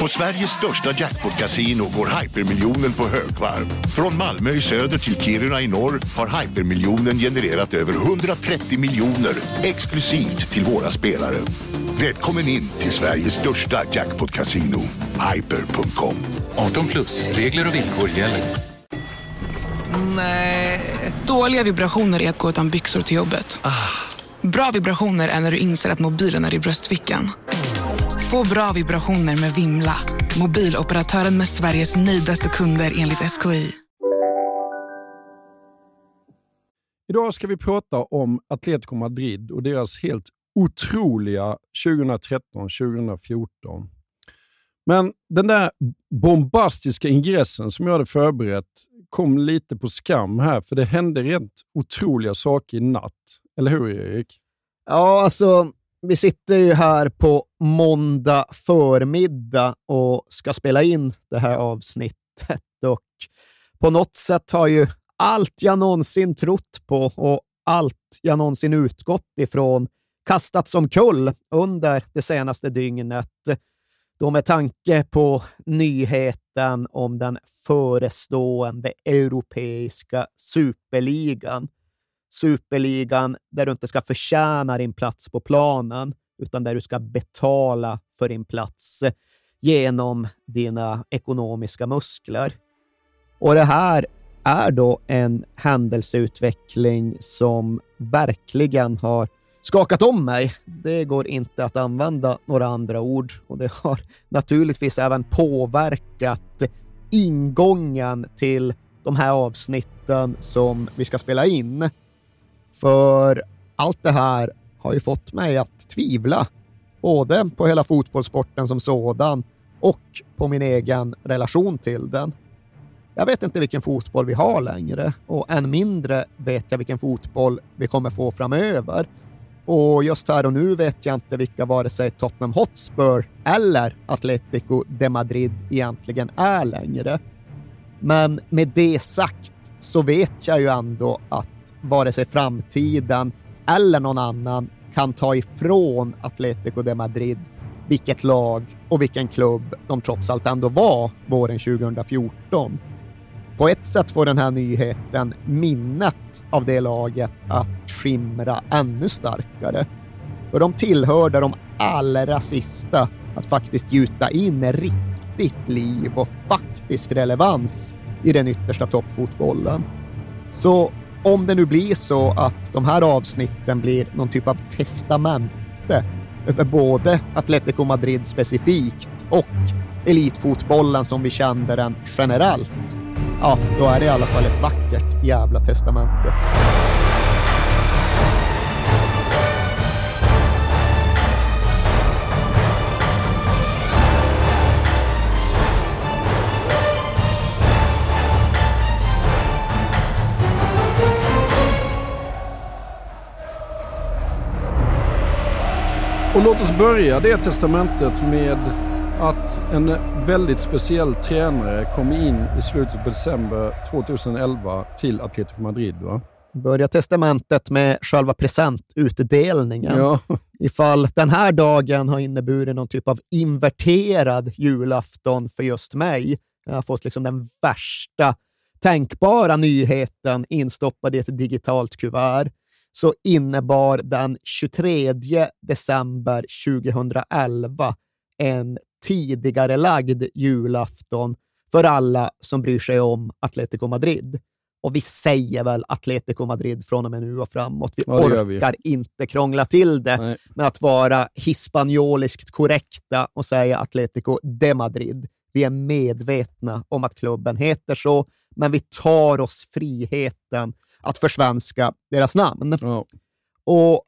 På Sveriges största jackpot-kasino går hypermiljonen på högvarv. Från Malmö i söder till Kiruna i norr har hypermiljonen genererat över 130 miljoner exklusivt till våra spelare. Välkommen in till Sveriges största jackpot-kasino, hyper.com. 18 plus, regler och villkor gäller. Nej. Dåliga vibrationer är att gå utan byxor till jobbet. Bra vibrationer är när du inser att mobilen är i bröstfickan. Få bra vibrationer med Vimla. Mobiloperatören med Sveriges nöjdaste kunder enligt SKI. Idag ska vi prata om Atletico Madrid och deras helt otroliga 2013-2014. Men den där bombastiska ingressen som jag hade förberett kom lite på skam här, för det hände rent otroliga saker i natt. Eller hur, Erik? Ja, alltså, vi sitter ju här på måndag förmiddag och ska spela in det här avsnittet och på något sätt har ju allt jag någonsin trott på och allt jag någonsin utgått ifrån kastats omkull under det senaste dygnet. Då med tanke på nyheten om den förestående europeiska superligan. Superligan där du inte ska förtjäna din plats på planen, utan där du ska betala för din plats genom dina ekonomiska muskler. Och det här är då en händelseutveckling som verkligen har skakat om mig. Det går inte att använda några andra ord och det har naturligtvis även påverkat ingången till de här avsnitten som vi ska spela in. För allt det här har ju fått mig att tvivla, både på hela fotbollssporten som sådan och på min egen relation till den. Jag vet inte vilken fotboll vi har längre och än mindre vet jag vilken fotboll vi kommer få framöver. Och just här och nu vet jag inte vilka vare sig Tottenham Hotspur eller Atletico de Madrid egentligen är längre. Men med det sagt så vet jag ju ändå att vare sig framtiden eller någon annan kan ta ifrån Atletico de Madrid vilket lag och vilken klubb de trots allt ändå var våren 2014. På ett sätt får den här nyheten minnet av det laget att skimra ännu starkare. För de tillhörde de allra sista att faktiskt gjuta in riktigt liv och faktisk relevans i den yttersta toppfotbollen. Så om det nu blir så att de här avsnitten blir någon typ av testamente över både Atletico Madrid specifikt och elitfotbollen som vi kände den generellt, ja, då är det i alla fall ett vackert jävla testamente. Och låt oss börja det testamentet med att en väldigt speciell tränare kom in i slutet på december 2011 till Atletico Madrid. Va? Börja testamentet med själva presentutdelningen. Ja. Ifall den här dagen har inneburit någon typ av inverterad julafton för just mig. Jag har fått liksom den värsta tänkbara nyheten instoppad i ett digitalt kuvert så innebar den 23 december 2011 en tidigare lagd julafton för alla som bryr sig om Atletico Madrid. Och vi säger väl Atletico Madrid från och med nu och framåt. Vi Ja, orkar vi. inte krångla till det Nej. med att vara hispanioliskt korrekta och säga Atletico de Madrid. Vi är medvetna om att klubben heter så, men vi tar oss friheten att försvenska deras namn. Ja. Och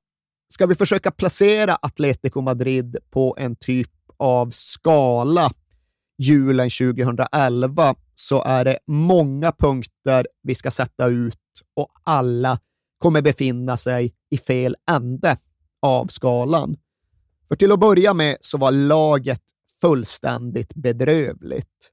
ska vi försöka placera Atletico Madrid på en typ av skala julen 2011 så är det många punkter vi ska sätta ut och alla kommer befinna sig i fel ände av skalan. För till att börja med så var laget fullständigt bedrövligt.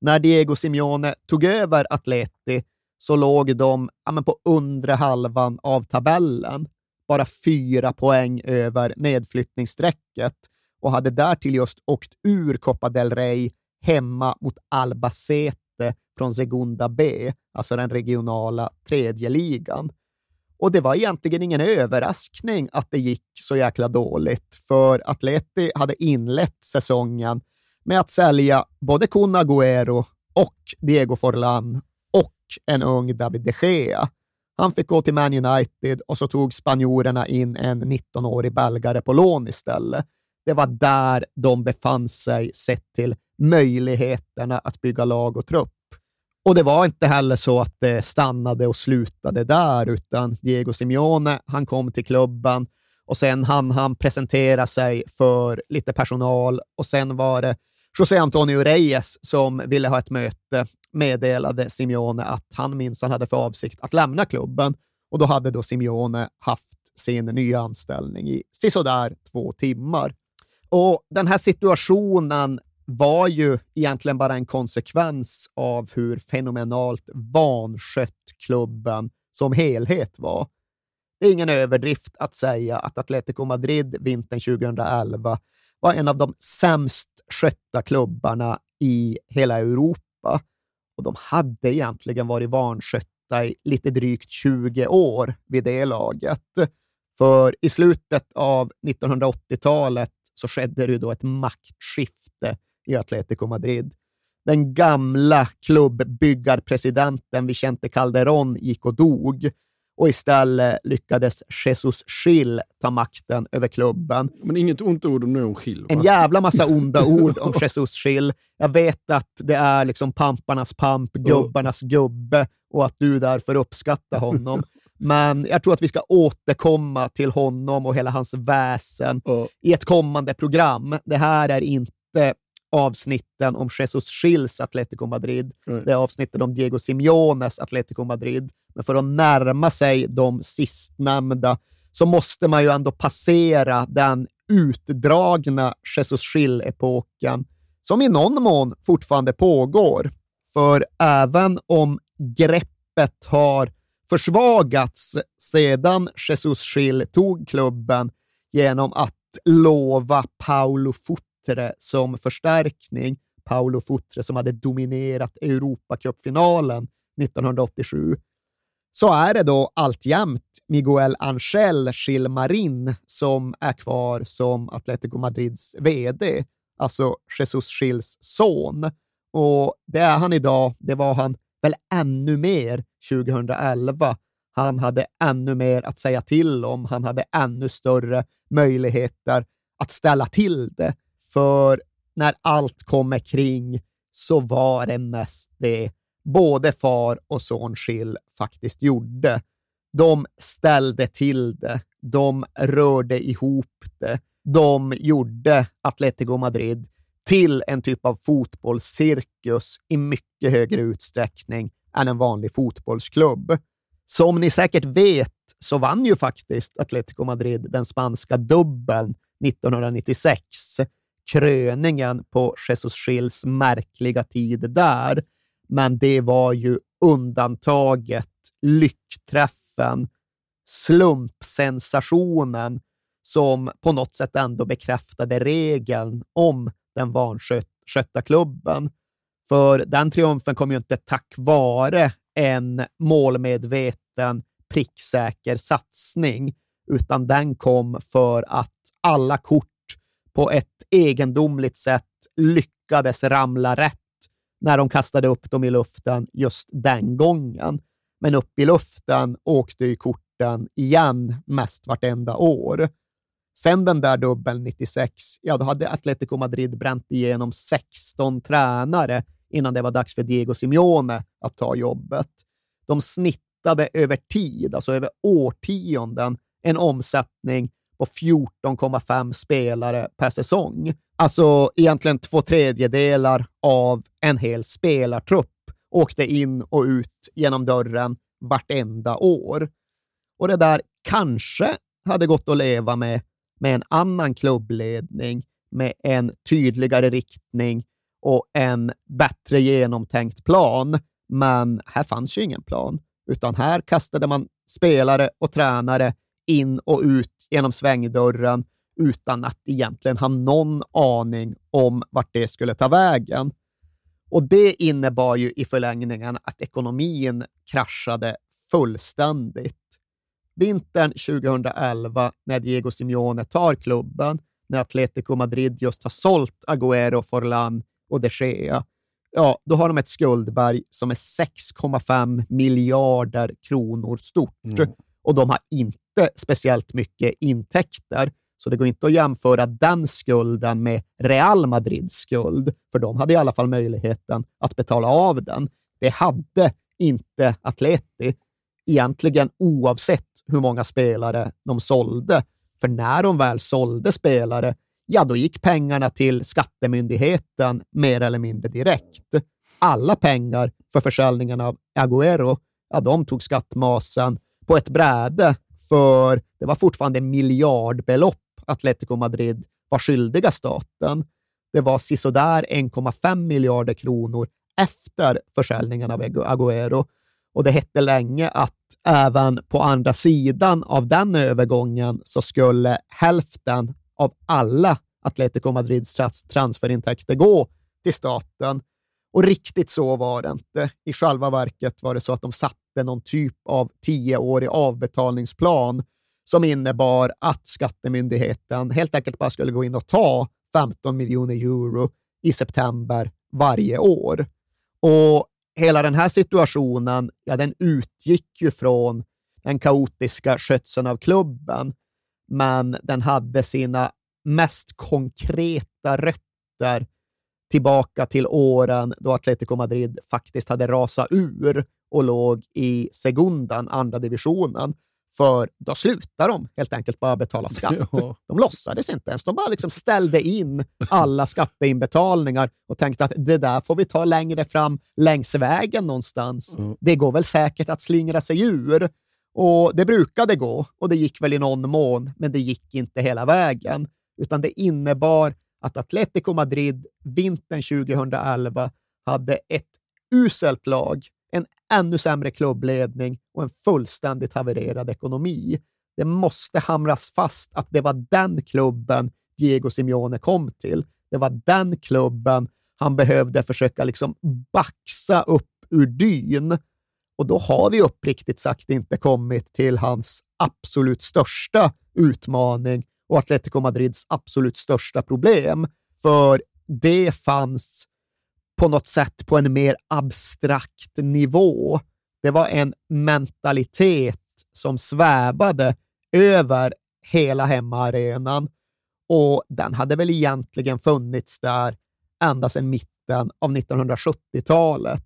När Diego Simeone tog över Atleti så låg de ja, men på undre halvan av tabellen, bara fyra poäng över nedflyttningsstrecket och hade därtill just åkt ur Copa del Rey hemma mot Albacete från Segunda B, alltså den regionala tredje ligan. Och det var egentligen ingen överraskning att det gick så jäkla dåligt, för Atleti hade inlett säsongen med att sälja både Kun Agüero och Diego Forlan en ung David de Gea. Han fick gå till Man United och så tog spanjorerna in en 19-årig belgare på lån istället. Det var där de befann sig sett till möjligheterna att bygga lag och trupp. Och det var inte heller så att det stannade och slutade där, utan Diego Simeone, han kom till klubben och sen hann han presentera sig för lite personal och sen var det José Antonio Reyes som ville ha ett möte meddelade Simeone att han minsann hade för avsikt att lämna klubben och då hade då Simeone haft sin nya anställning i sisådär två timmar. Och den här situationen var ju egentligen bara en konsekvens av hur fenomenalt vanskött klubben som helhet var. Det är ingen överdrift att säga att Atletico Madrid vintern 2011 var en av de sämst skötta klubbarna i hela Europa. Och de hade egentligen varit vanskötta i lite drygt 20 år vid det laget. För i slutet av 1980-talet så skedde det då ett maktskifte i Atletico Madrid. Den gamla klubbbyggarpresidenten Vicente Calderón gick och dog och istället lyckades Jesus Schill ta makten över klubben. Men inget ont ord om någon Schill? En jävla massa onda ord om Jesus Schill. Jag vet att det är liksom pamparnas pamp, gubbarnas gubbe och att du därför uppskattar honom. Men jag tror att vi ska återkomma till honom och hela hans väsen i ett kommande program. Det här är inte avsnitten om Jesus Schills Atletico Madrid. Mm. Det är avsnitten om Diego Simeones Atletico Madrid. Men för att närma sig de sistnämnda så måste man ju ändå passera den utdragna Jesus Schill-epoken som i någon mån fortfarande pågår. För även om greppet har försvagats sedan Jesus Schill tog klubben genom att lova Paolo Futre som förstärkning. Paolo Futre som hade dominerat Europacupfinalen 1987 så är det då alltjämt Miguel Angel Gilmarin som är kvar som Atletico Madrids VD, alltså Jesus Gils son. Och det är han idag, det var han väl ännu mer 2011. Han hade ännu mer att säga till om, han hade ännu större möjligheter att ställa till det. För när allt kommer kring så var det mest det både far och son Schill faktiskt gjorde. De ställde till det, de rörde ihop det, de gjorde Atletico Madrid till en typ av fotbollscirkus i mycket högre utsträckning än en vanlig fotbollsklubb. Som ni säkert vet så vann ju faktiskt Atletico Madrid den spanska dubbeln 1996, kröningen på Jesus Schills märkliga tid där. Men det var ju undantaget, lyckträffen, slumpsensationen som på något sätt ändå bekräftade regeln om den vanskötta klubben. För den triumfen kom ju inte tack vare en målmedveten, pricksäker satsning, utan den kom för att alla kort på ett egendomligt sätt lyckades ramla rätt när de kastade upp dem i luften just den gången. Men upp i luften åkte ju korten igen mest vartenda år. Sen den där dubbeln 96, ja då hade Atletico Madrid bränt igenom 16 tränare innan det var dags för Diego Simeone att ta jobbet. De snittade över tid, alltså över årtionden, en omsättning på 14,5 spelare per säsong. Alltså egentligen två tredjedelar av en hel spelartrupp åkte in och ut genom dörren vartenda år. Och det där kanske hade gått att leva med med en annan klubbledning, med en tydligare riktning och en bättre genomtänkt plan. Men här fanns ju ingen plan, utan här kastade man spelare och tränare in och ut genom svängdörren utan att egentligen ha någon aning om vart det skulle ta vägen. Och det innebar ju i förlängningen att ekonomin kraschade fullständigt. Vintern 2011, när Diego Simeone tar klubben, när Atletico Madrid just har sålt Agüero, Forlan och de Gea, ja, då har de ett skuldberg som är 6,5 miljarder kronor stort. Mm. Och de har inte speciellt mycket intäkter. Så det går inte att jämföra den skulden med Real Madrids skuld, för de hade i alla fall möjligheten att betala av den. Det hade inte Atleti, egentligen oavsett hur många spelare de sålde. För när de väl sålde spelare, ja, då gick pengarna till skattemyndigheten mer eller mindre direkt. Alla pengar för försäljningen av Agüero, ja, de tog skattmasen på ett bräde, för det var fortfarande miljardbelopp Atletico Madrid var skyldiga staten. Det var sisådär 1,5 miljarder kronor efter försäljningen av Agüero och det hette länge att även på andra sidan av den övergången så skulle hälften av alla Atletico Madrids transferintäkter gå till staten. Och riktigt så var det inte. I själva verket var det så att de satte någon typ av tioårig avbetalningsplan som innebar att skattemyndigheten helt enkelt bara skulle gå in och ta 15 miljoner euro i september varje år. Och hela den här situationen, ja, den utgick ju från den kaotiska skötseln av klubben, men den hade sina mest konkreta rötter tillbaka till åren då Atletico Madrid faktiskt hade rasat ur och låg i segundan, andra divisionen. För då slutade de helt enkelt bara betala skatt. Ja. De låtsades inte ens. De bara liksom ställde in alla skatteinbetalningar och tänkte att det där får vi ta längre fram längs vägen någonstans. Mm. Det går väl säkert att slingra sig ur. Och Det brukade gå och det gick väl i någon mån, men det gick inte hela vägen. Utan det innebar att Atletico Madrid vintern 2011 hade ett uselt lag en ännu sämre klubbledning och en fullständigt havererad ekonomi. Det måste hamras fast att det var den klubben Diego Simeone kom till. Det var den klubben han behövde försöka liksom baxa upp ur dyn. Och då har vi uppriktigt sagt inte kommit till hans absolut största utmaning och Atletico Madrids absolut största problem. För det fanns på något sätt på en mer abstrakt nivå. Det var en mentalitet som svävade över hela hemmaarenan och den hade väl egentligen funnits där ända sedan mitten av 1970-talet.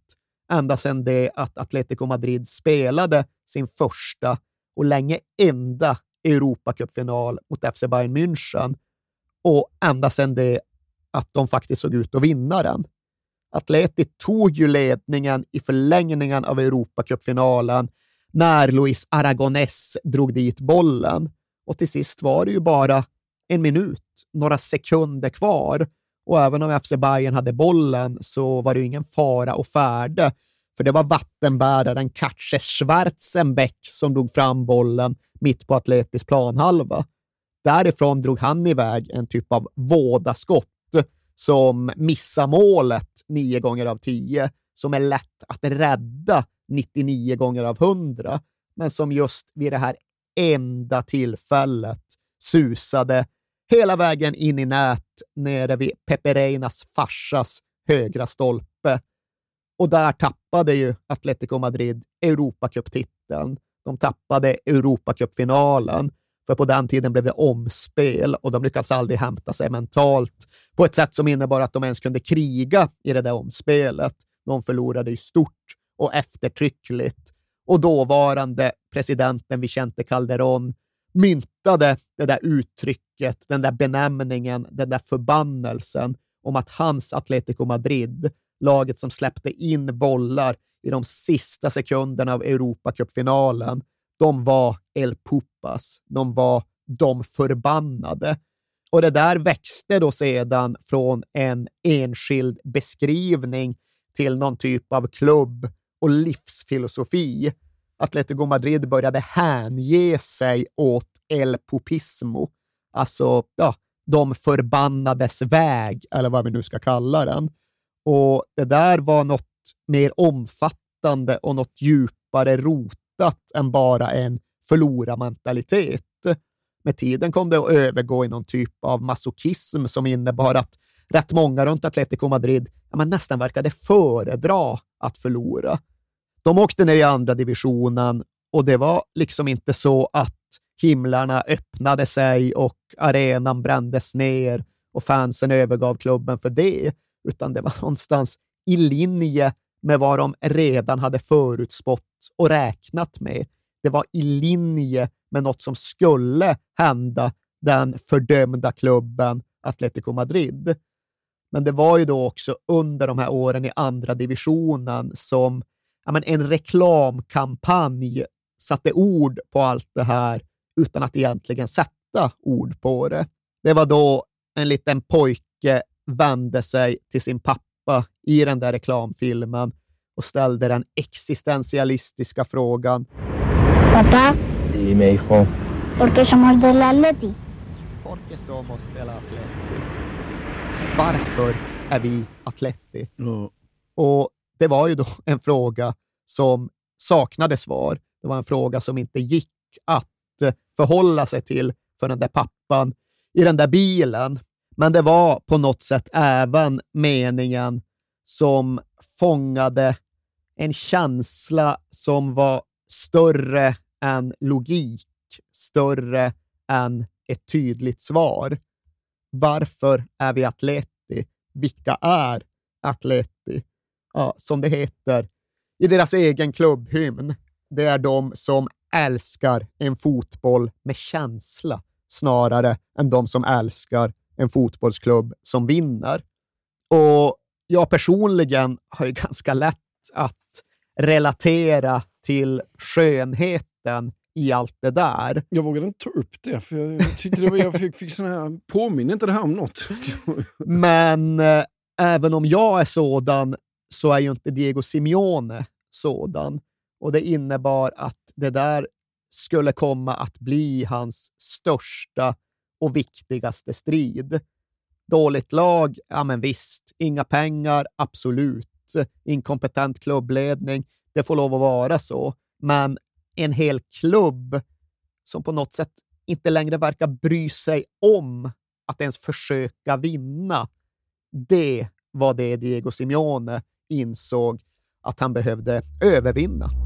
Ända sedan det att Atletico Madrid spelade sin första och länge enda Europacupfinal mot FC Bayern München och ända sedan det att de faktiskt såg ut att vinna den. Atleti tog ju ledningen i förlängningen av Europacupfinalen när Luis Aragonés drog dit bollen. Och till sist var det ju bara en minut, några sekunder kvar. Och även om FC Bayern hade bollen så var det ingen fara och färde, för det var vattenbäraren Katche Schwarzenbeck som drog fram bollen mitt på Atletis planhalva. Därifrån drog han iväg en typ av vådaskott som missar målet nio gånger av tio, som är lätt att rädda 99 gånger av 100, men som just vid det här enda tillfället susade hela vägen in i nät nere vid Pepereinas farsas högra stolpe. Och där tappade ju Atletico Madrid Europacuptiteln. De tappade Europacupfinalen för på den tiden blev det omspel och de lyckades aldrig hämta sig mentalt på ett sätt som innebar att de ens kunde kriga i det där omspelet. De förlorade ju stort och eftertryckligt och dåvarande presidenten Vicente Calderón myntade det där uttrycket, den där benämningen, den där förbannelsen om att hans Atletico Madrid, laget som släppte in bollar i de sista sekunderna av Europacupfinalen, de var El Pupas. De var de förbannade. Och det där växte då sedan från en enskild beskrivning till någon typ av klubb och livsfilosofi. Atletico Madrid började hänge sig åt El Pupismo, Alltså, ja, de förbannades väg, eller vad vi nu ska kalla den. Och det där var något mer omfattande och något djupare rotat än bara en förlorarmentalitet. Med tiden kom det att övergå i någon typ av masochism som innebar att rätt många runt Atletico Madrid ja, men nästan verkade föredra att förlora. De åkte ner i andra divisionen och det var liksom inte så att himlarna öppnade sig och arenan brändes ner och fansen övergav klubben för det, utan det var någonstans i linje med vad de redan hade förutspått och räknat med. Det var i linje med något som skulle hända den fördömda klubben Atletico Madrid. Men det var ju då också under de här åren i andra divisionen som ja, men en reklamkampanj satte ord på allt det här utan att egentligen sätta ord på det. Det var då en liten pojke vände sig till sin pappa i den där reklamfilmen och ställde den existentialistiska frågan. Papá, Dime, hijo. ¿por qué somos del Atleti? Porque somos del Atleti. Varför är vi Atleti? Ja. Och det var ju då en fråga som saknade svar. Det var en fråga som inte gick att förhålla sig till för den där pappan i den där bilen. Men det var på något sätt även meningen som fångade en känsla som var större än logik, större än ett tydligt svar. Varför är vi atleti? Vilka är atleti? Ja, som det heter i deras egen klubbhymn. Det är de som älskar en fotboll med känsla snarare än de som älskar en fotbollsklubb som vinner. Och jag personligen har ju ganska lätt att relatera till skönheten i allt det där. Jag vågade inte ta upp det, för jag, tyckte det var, jag fick, fick sån här, påminner inte det här om något? Men eh, även om jag är sådan så är ju inte Diego Simeone sådan. Och det innebar att det där skulle komma att bli hans största och viktigaste strid. Dåligt lag? Ja, men visst. Inga pengar? Absolut. Inkompetent klubbledning? Det får lov att vara så. Men en hel klubb som på något sätt inte längre verkar bry sig om att ens försöka vinna. Det var det Diego Simeone insåg att han behövde övervinna.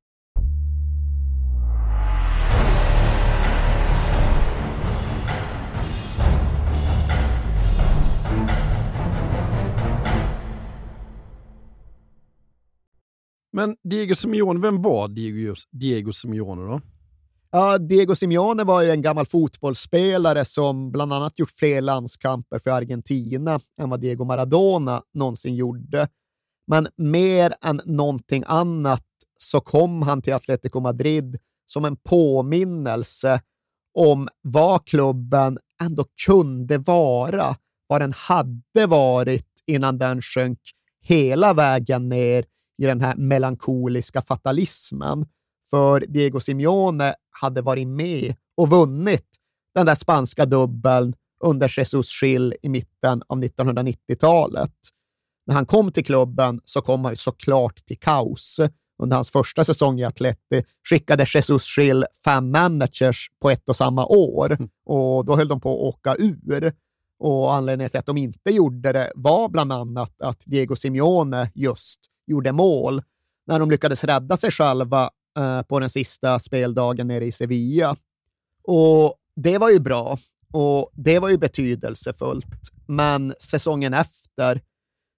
Men Diego Simeone, vem var Diego, Diego Simeone då? Ja, Diego Simeone var ju en gammal fotbollsspelare som bland annat gjort fler landskamper för Argentina än vad Diego Maradona någonsin gjorde. Men mer än någonting annat så kom han till Atletico Madrid som en påminnelse om vad klubben ändå kunde vara, vad den hade varit innan den sjönk hela vägen ner i den här melankoliska fatalismen. För Diego Simeone hade varit med och vunnit den där spanska dubbeln under Jesus Schill i mitten av 1990-talet. När han kom till klubben så kom han ju såklart till kaos. Under hans första säsong i Atleti skickade Jesus Schill fem managers på ett och samma år och då höll de på att åka ur. Och anledningen till att de inte gjorde det var bland annat att Diego Simeone just gjorde mål när de lyckades rädda sig själva eh, på den sista speldagen nere i Sevilla. Och det var ju bra och det var ju betydelsefullt. Men säsongen efter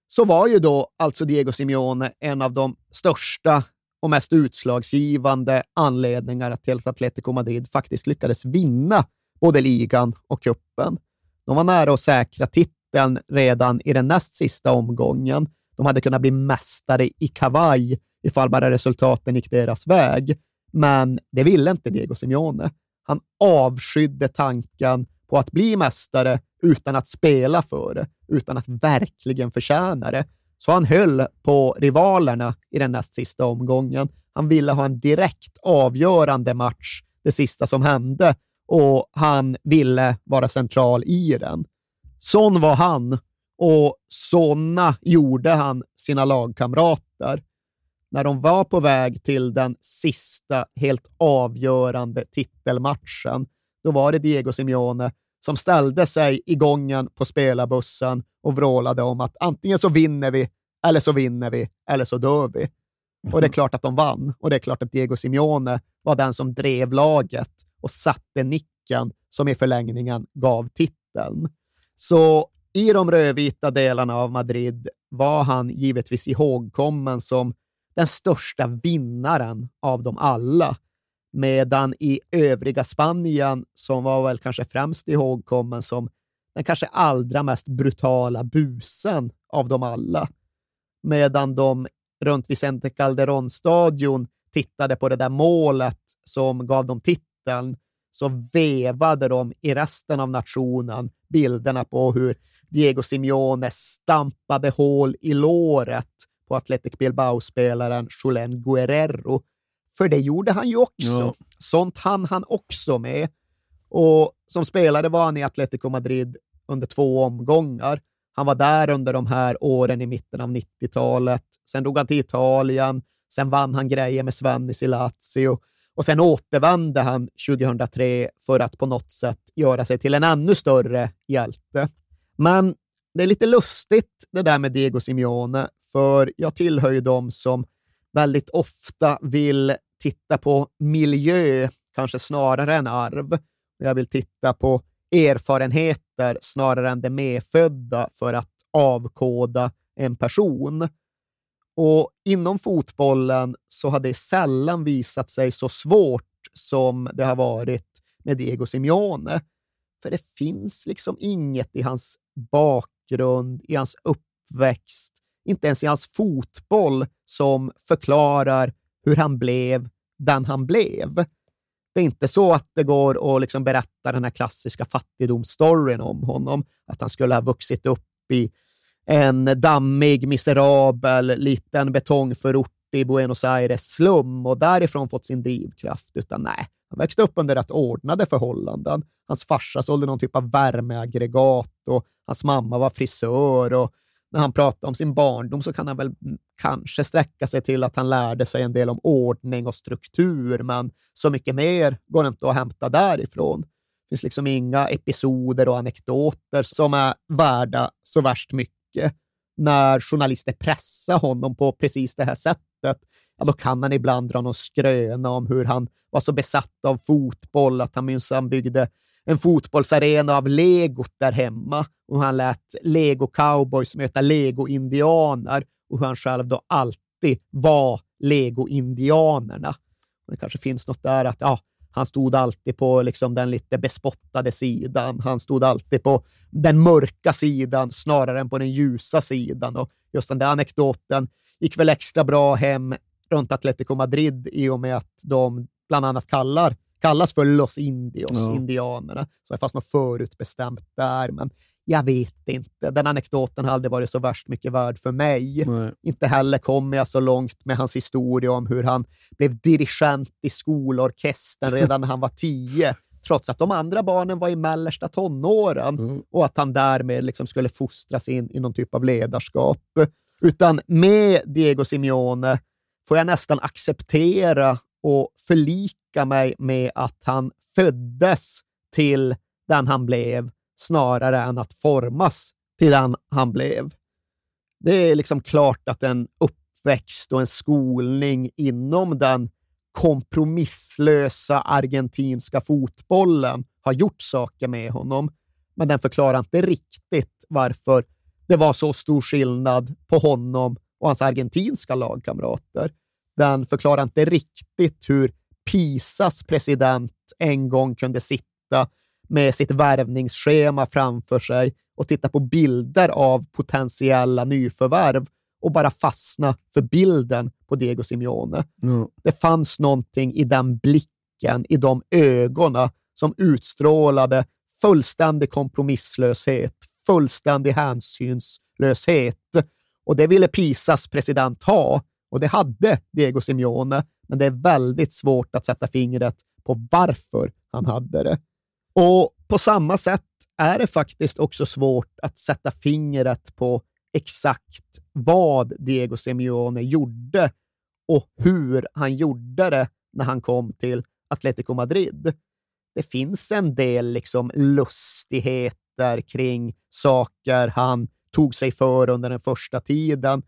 så var ju då alltså Diego Simeone en av de största och mest utslagsgivande anledningarna till att Atletico Madrid faktiskt lyckades vinna både ligan och kuppen. De var nära att säkra titeln redan i den näst sista omgången. De hade kunnat bli mästare i kavaj ifall bara resultaten gick deras väg. Men det ville inte Diego Simeone. Han avskydde tanken på att bli mästare utan att spela för det, utan att verkligen förtjäna det. Så han höll på rivalerna i den näst sista omgången. Han ville ha en direkt avgörande match, det sista som hände, och han ville vara central i den. Sån var han och såna gjorde han sina lagkamrater. När de var på väg till den sista helt avgörande titelmatchen, då var det Diego Simeone som ställde sig i gången på spelarbussen och vrålade om att antingen så vinner vi, eller så vinner vi, eller så dör vi. Och det är klart att de vann. Och det är klart att Diego Simeone var den som drev laget och satte nicken som i förlängningen gav titeln. Så i de rödvita delarna av Madrid var han givetvis ihågkommen som den största vinnaren av dem alla. Medan i övriga Spanien, som var väl kanske främst ihågkommen som den kanske allra mest brutala busen av dem alla. Medan de runt Vicente Calderón-stadion tittade på det där målet som gav dem titeln, så vevade de i resten av nationen bilderna på hur Diego Simeone stampade hål i låret på Athletic Bilbao-spelaren Julen Guerrero. För det gjorde han ju också. Ja. Sånt hann han också med. Och som spelare var han i Atletico Madrid under två omgångar. Han var där under de här åren i mitten av 90-talet. Sen drog han till Italien. Sen vann han grejer med Svennis i Lazio och sen återvände han 2003 för att på något sätt göra sig till en ännu större hjälte. Men det är lite lustigt det där med Diego Simeone, för jag tillhör ju dem som väldigt ofta vill titta på miljö, kanske snarare än arv. Jag vill titta på erfarenheter snarare än det medfödda för att avkoda en person. Och inom fotbollen så har det sällan visat sig så svårt som det har varit med Diego Simeone. För det finns liksom inget i hans bakgrund, i hans uppväxt, inte ens i hans fotboll som förklarar hur han blev den han blev. Det är inte så att det går att liksom berätta den här klassiska fattigdomsstoryn om honom, att han skulle ha vuxit upp i en dammig, miserabel liten betongförort i Buenos Aires slum och därifrån fått sin drivkraft, utan nej, han växte upp under rätt ordnade förhållanden. Hans farsa sålde någon typ av värmeaggregat och hans mamma var frisör och när han pratar om sin barndom så kan han väl kanske sträcka sig till att han lärde sig en del om ordning och struktur, men så mycket mer går inte att hämta därifrån. Det finns liksom inga episoder och anekdoter som är värda så värst mycket. När journalister pressar honom på precis det här sättet, ja, då kan han ibland dra någon skröna om hur han var så besatt av fotboll att han minsann byggde en fotbollsarena av legot där hemma och han lät lego cowboys möta lego indianer och hur han själv då alltid var lego indianerna. Det kanske finns något där att ja, han stod alltid på liksom den lite bespottade sidan. Han stod alltid på den mörka sidan snarare än på den ljusa sidan. Och just den där anekdoten gick väl extra bra hem runt Atletico Madrid i och med att de bland annat kallar kallas för Los Indios, ja. indianerna. Så det fanns något förutbestämt där, men jag vet inte. Den anekdoten har aldrig varit så värst mycket värd för mig. Nej. Inte heller kommer jag så långt med hans historia om hur han blev dirigent i skolorkestern redan när han var tio, trots att de andra barnen var i mellersta tonåren mm. och att han därmed liksom skulle fostras in i någon typ av ledarskap. Utan med Diego Simeone får jag nästan acceptera och förlika mig med att han föddes till den han blev snarare än att formas till den han blev. Det är liksom klart att en uppväxt och en skolning inom den kompromisslösa argentinska fotbollen har gjort saker med honom, men den förklarar inte riktigt varför det var så stor skillnad på honom och hans argentinska lagkamrater. Den förklarar inte riktigt hur Pisas president en gång kunde sitta med sitt värvningsschema framför sig och titta på bilder av potentiella nyförvärv och bara fastna för bilden på Diego Simeone. Mm. Det fanns någonting i den blicken, i de ögonen som utstrålade fullständig kompromisslöshet, fullständig hänsynslöshet. Och det ville Pisas president ha och det hade Diego Simeone, men det är väldigt svårt att sätta fingret på varför han hade det. Och på samma sätt är det faktiskt också svårt att sätta fingret på exakt vad Diego Simeone gjorde och hur han gjorde det när han kom till Atletico Madrid. Det finns en del liksom lustigheter kring saker han tog sig för under den första tiden,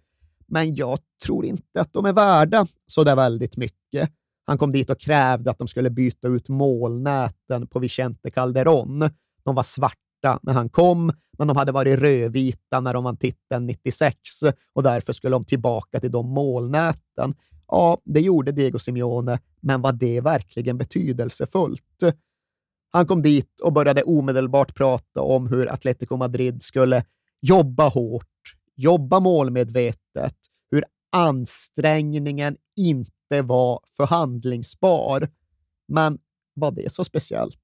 men jag tror inte att de är värda så där väldigt mycket. Han kom dit och krävde att de skulle byta ut målnäten på Vicente Calderon. De var svarta när han kom, men de hade varit rödvita när de vann titeln 96 och därför skulle de tillbaka till de målnäten. Ja, det gjorde Diego Simeone, men var det verkligen betydelsefullt? Han kom dit och började omedelbart prata om hur Atletico Madrid skulle jobba hårt, jobba målmedvetet, hur ansträngningen inte var förhandlingsbar. Men var det så speciellt?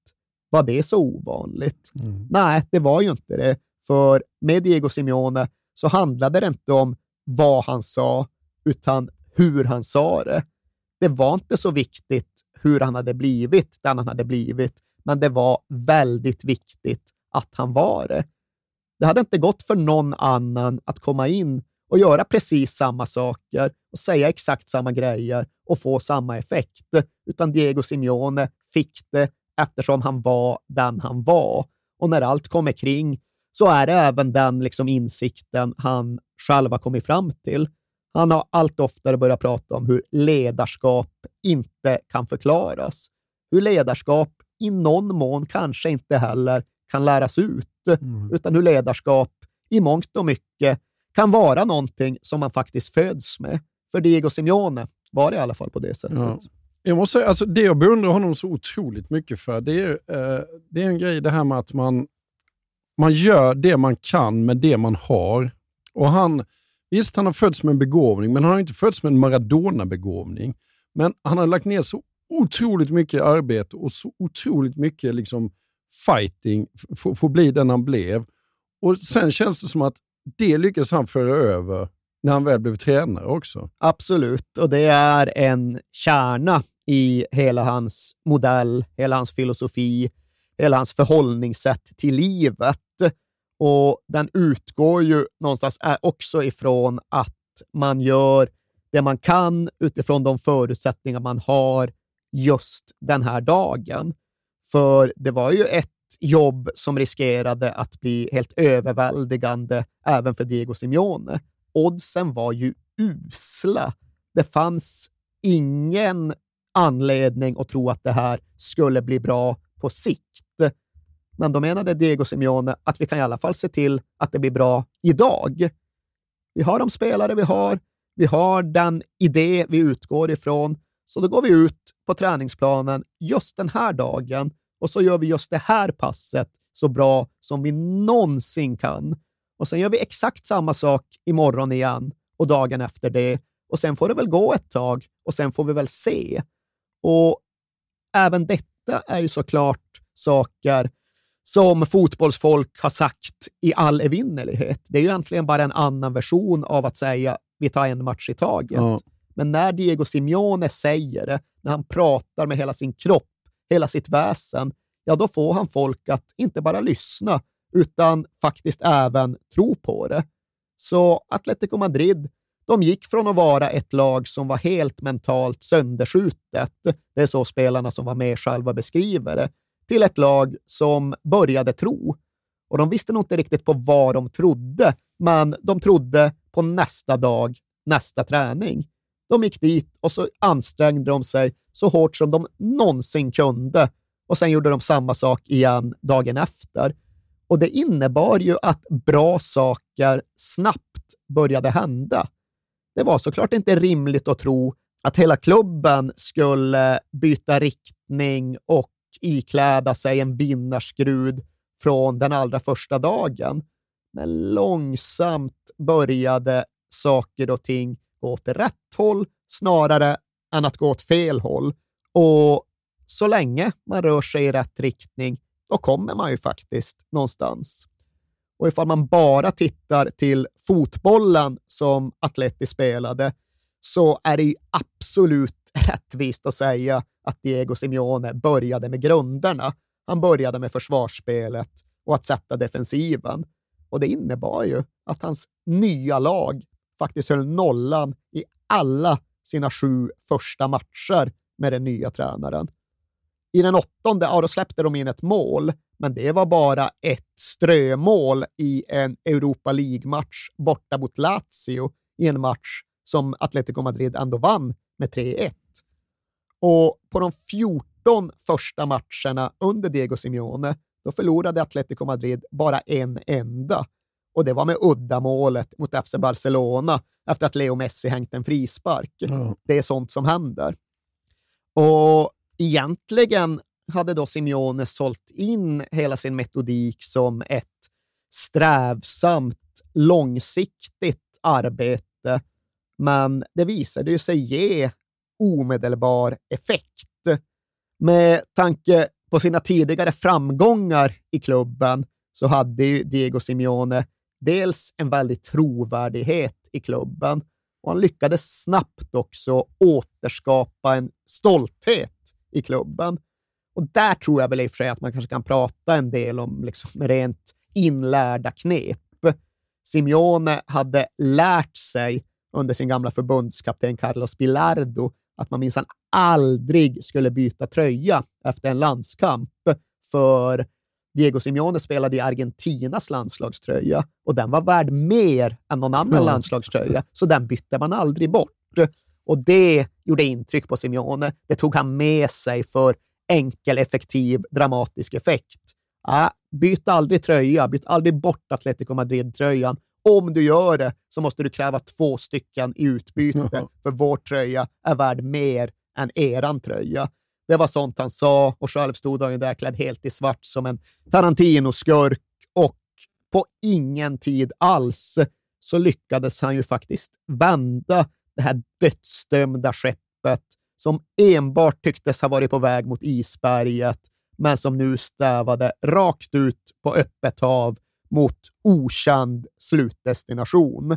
Var det så ovanligt? Mm. Nej, det var ju inte det. För med Diego Simeone så handlade det inte om vad han sa, utan hur han sa det. Det var inte så viktigt hur han hade blivit den han hade blivit, men det var väldigt viktigt att han var det. Det hade inte gått för någon annan att komma in och göra precis samma saker och säga exakt samma grejer och få samma effekt, utan Diego Simeone fick det eftersom han var den han var. Och när allt kommer kring så är det även den liksom insikten han själv har kommit fram till. Han har allt oftare börjat prata om hur ledarskap inte kan förklaras. Hur ledarskap i någon mån kanske inte heller kan läras ut, mm. utan hur ledarskap i mångt och mycket kan vara någonting som man faktiskt föds med. För Diego Simeone var det i alla fall på det sättet. Ja. Jag måste säga, alltså det jag beundrar honom så otroligt mycket för, det är, eh, det är en grej det här med att man, man gör det man kan med det man har. Och han, Visst, han har fötts med en begåvning, men han har inte fötts med en Maradona-begåvning. Men han har lagt ner så otroligt mycket arbete och så otroligt mycket liksom fighting för att bli den han blev. Och Sen känns det som att det lyckas han föra över när han väl blev tränare också. Absolut, och det är en kärna i hela hans modell, hela hans filosofi, hela hans förhållningssätt till livet. Och den utgår ju någonstans också ifrån att man gör det man kan utifrån de förutsättningar man har just den här dagen. För det var ju ett jobb som riskerade att bli helt överväldigande även för Diego Simeone. Oddsen var ju usla. Det fanns ingen anledning att tro att det här skulle bli bra på sikt. Men då menade Diego Simeone att vi kan i alla fall se till att det blir bra idag. Vi har de spelare vi har, vi har den idé vi utgår ifrån, så då går vi ut på träningsplanen just den här dagen och så gör vi just det här passet så bra som vi någonsin kan. Och sen gör vi exakt samma sak imorgon igen och dagen efter det. Och sen får det väl gå ett tag och sen får vi väl se. Och även detta är ju såklart saker som fotbollsfolk har sagt i all evinnerlighet. Det är ju egentligen bara en annan version av att säga vi tar en match i taget. Ja. Men när Diego Simeone säger det, när han pratar med hela sin kropp, hela sitt väsen, ja, då får han folk att inte bara lyssna, utan faktiskt även tro på det. Så Atletico Madrid, de gick från att vara ett lag som var helt mentalt sönderskjutet, det är så spelarna som var med själva beskriver det, till ett lag som började tro. Och de visste nog inte riktigt på vad de trodde, men de trodde på nästa dag, nästa träning. De gick dit och så ansträngde de sig så hårt som de någonsin kunde och sen gjorde de samma sak igen dagen efter. Och det innebar ju att bra saker snabbt började hända. Det var såklart inte rimligt att tro att hela klubben skulle byta riktning och ikläda sig en vinnarskrud från den allra första dagen. Men långsamt började saker och ting gå åt rätt håll snarare än att gå åt fel håll. Och så länge man rör sig i rätt riktning, då kommer man ju faktiskt någonstans. Och ifall man bara tittar till fotbollen som Atleti spelade, så är det ju absolut rättvist att säga att Diego Simeone började med grunderna. Han började med försvarsspelet och att sätta defensiven. Och det innebar ju att hans nya lag faktiskt höll nollan i alla sina sju första matcher med den nya tränaren. I den åttonde, ja, då släppte de in ett mål, men det var bara ett strömål i en Europa League-match borta mot Lazio i en match som Atletico Madrid ändå vann med 3-1. Och på de 14 första matcherna under Diego Simeone, då förlorade Atletico Madrid bara en enda. Och det var med uddamålet mot FC Barcelona efter att Leo Messi hängt en frispark. Mm. Det är sånt som händer. Och egentligen hade då Simeone sålt in hela sin metodik som ett strävsamt, långsiktigt arbete, men det visade ju sig ge omedelbar effekt. Med tanke på sina tidigare framgångar i klubben så hade ju Diego Simeone dels en väldig trovärdighet i klubben och han lyckades snabbt också återskapa en stolthet i klubben. Och där tror jag väl i och för sig att man kanske kan prata en del om liksom rent inlärda knep. Simeone hade lärt sig under sin gamla förbundskapten Carlos Bilardo att man minsann aldrig skulle byta tröja efter en landskamp, för Diego Simeone spelade i Argentinas landslagströja och den var värd mer än någon annan ja. landslagströja, så den bytte man aldrig bort. Och det gjorde intryck på Simeone. Det tog han med sig för enkel, effektiv, dramatisk effekt. Äh, byt aldrig tröja, byt aldrig bort Atletico Madrid-tröjan. Om du gör det så måste du kräva två stycken i utbyte, ja. för vår tröja är värd mer än eran tröja. Det var sånt han sa och själv stod han ju där klädd helt i svart som en Tarantino-skurk och på ingen tid alls så lyckades han ju faktiskt vända det här dödsdömda skeppet som enbart tycktes ha varit på väg mot isberget, men som nu stävade rakt ut på öppet hav mot okänd slutdestination.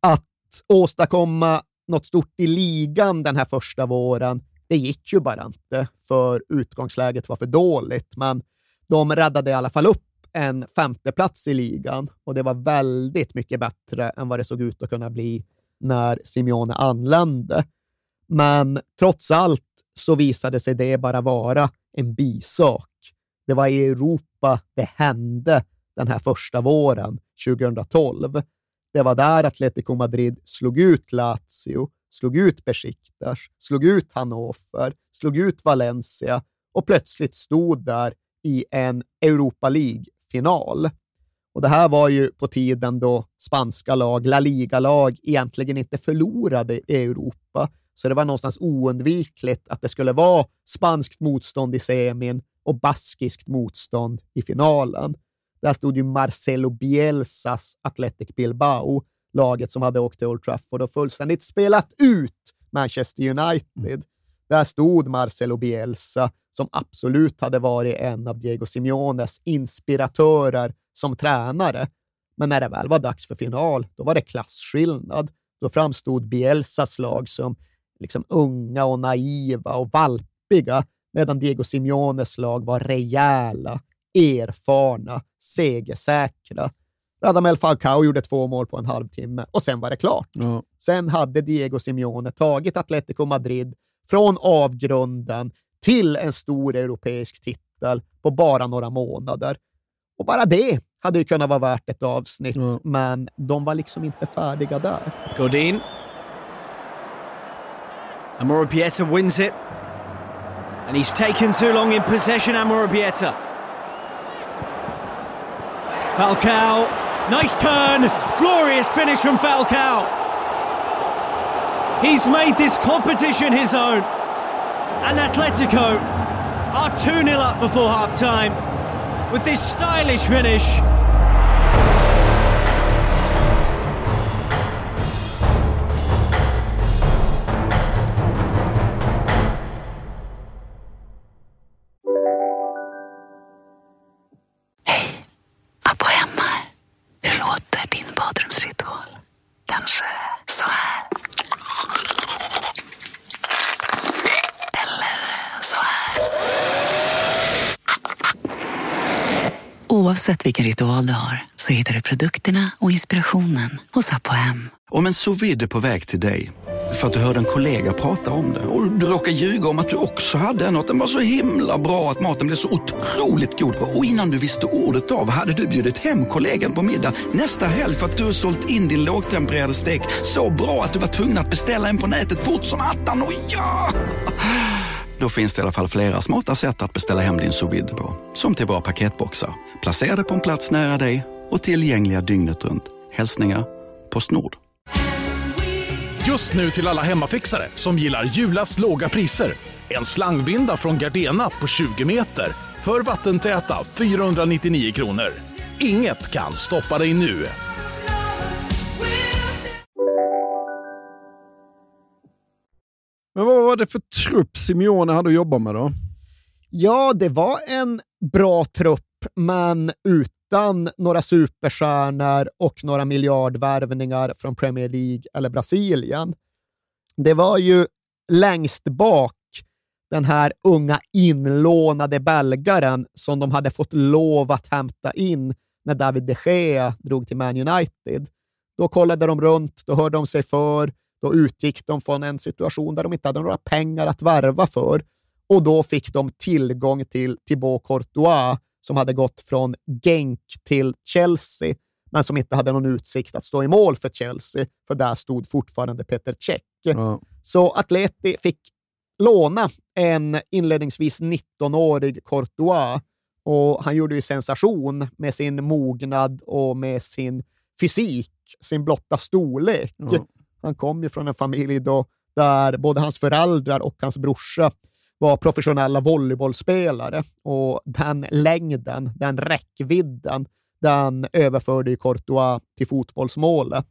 Att åstadkomma något stort i ligan den här första våren, det gick ju bara inte, för utgångsläget var för dåligt, men de räddade i alla fall upp en femteplats i ligan och det var väldigt mycket bättre än vad det såg ut att kunna bli när Simeone anlände. Men trots allt så visade sig det bara vara en bisak. Det var i Europa det hände den här första våren, 2012. Det var där Atletico Madrid slog ut Lazio, slog ut Besiktas, slog ut Hannover, slog ut Valencia och plötsligt stod där i en Europa League-final. Och det här var ju på tiden då spanska lag, La Liga-lag, egentligen inte förlorade i Europa. Så det var någonstans oundvikligt att det skulle vara spanskt motstånd i semin och baskiskt motstånd i finalen. Där stod ju Marcelo Bielsas Athletic Bilbao, laget som hade åkt till Old Trafford och fullständigt spelat ut Manchester United. Där stod Marcelo Bielsa, som absolut hade varit en av Diego Simeones inspiratörer som tränare. Men när det väl var dags för final, då var det klasskillnad. Då framstod Bielsas lag som liksom unga och naiva och valpiga, medan Diego Simeones lag var rejäla, erfarna, segersäkra. Radamel Falcao gjorde två mål på en halvtimme och sen var det klart. Ja. Sen hade Diego Simeone tagit Atletico Madrid från avgrunden till en stor europeisk titel på bara några månader. Och bara det hade ju kunnat vara värt ett avsnitt, Ja. men de var liksom inte färdiga där. Godin. Amorobieta wins it. And he's taken too long in possession, Amorobieta. Falcao. Nice turn. Glorious finish from Falcao. He's made this competition his own. And Atletico are 2 0 up before half time with this stylish finish. Oavsett vilken ritual du har så hittar du produkterna och inspirationen hos Apohem. Om en sous vide är på väg till dig för att du hörde en kollega prata om det och du råkade ljuga om att du också hade en och att den var så himla bra att maten blev så otroligt god och innan du visste ordet av hade du bjudit hem kollegan på middag nästa helg för att du sålt in din lågtempererade stek så bra att du var tvungen att beställa en på nätet fort som attan. Och ja! Då finns det i alla fall flera smarta sätt att beställa hem din sous vide på. Som till våra paketboxar, placerade på en plats nära dig och tillgängliga dygnet runt. Hälsningar Postnord. Just nu till alla hemmafixare som gillar julast låga priser. En slangvinda från Gardena på 20 meter för vattentäta 499 kronor. Inget kan stoppa dig nu. Men vad var det för trupp Simeone hade att jobba med då? Ja, det var en bra trupp, men utan några superstjärnor och några miljardvärvningar från Premier League eller Brasilien. Det var ju längst bak den här unga inlånade belgaren som de hade fått lov att hämta in när David de Gea drog till Man United. Då kollade de runt, då hörde de sig för, då utgick de från en situation där de inte hade några pengar att värva för och då fick de tillgång till Thibaut Courtois som hade gått från Genk till Chelsea, men som inte hade någon utsikt att stå i mål för Chelsea, för där stod fortfarande Peter Cech. Ja. Så Atleti fick låna en inledningsvis 19-årig Courtois och han gjorde ju sensation med sin mognad och med sin fysik, sin blotta storlek. Ja. Han kom ju från en familj då, där både hans föräldrar och hans brorsa var professionella volleybollspelare och den längden, den räckvidden, den överförde Courtois till fotbollsmålet.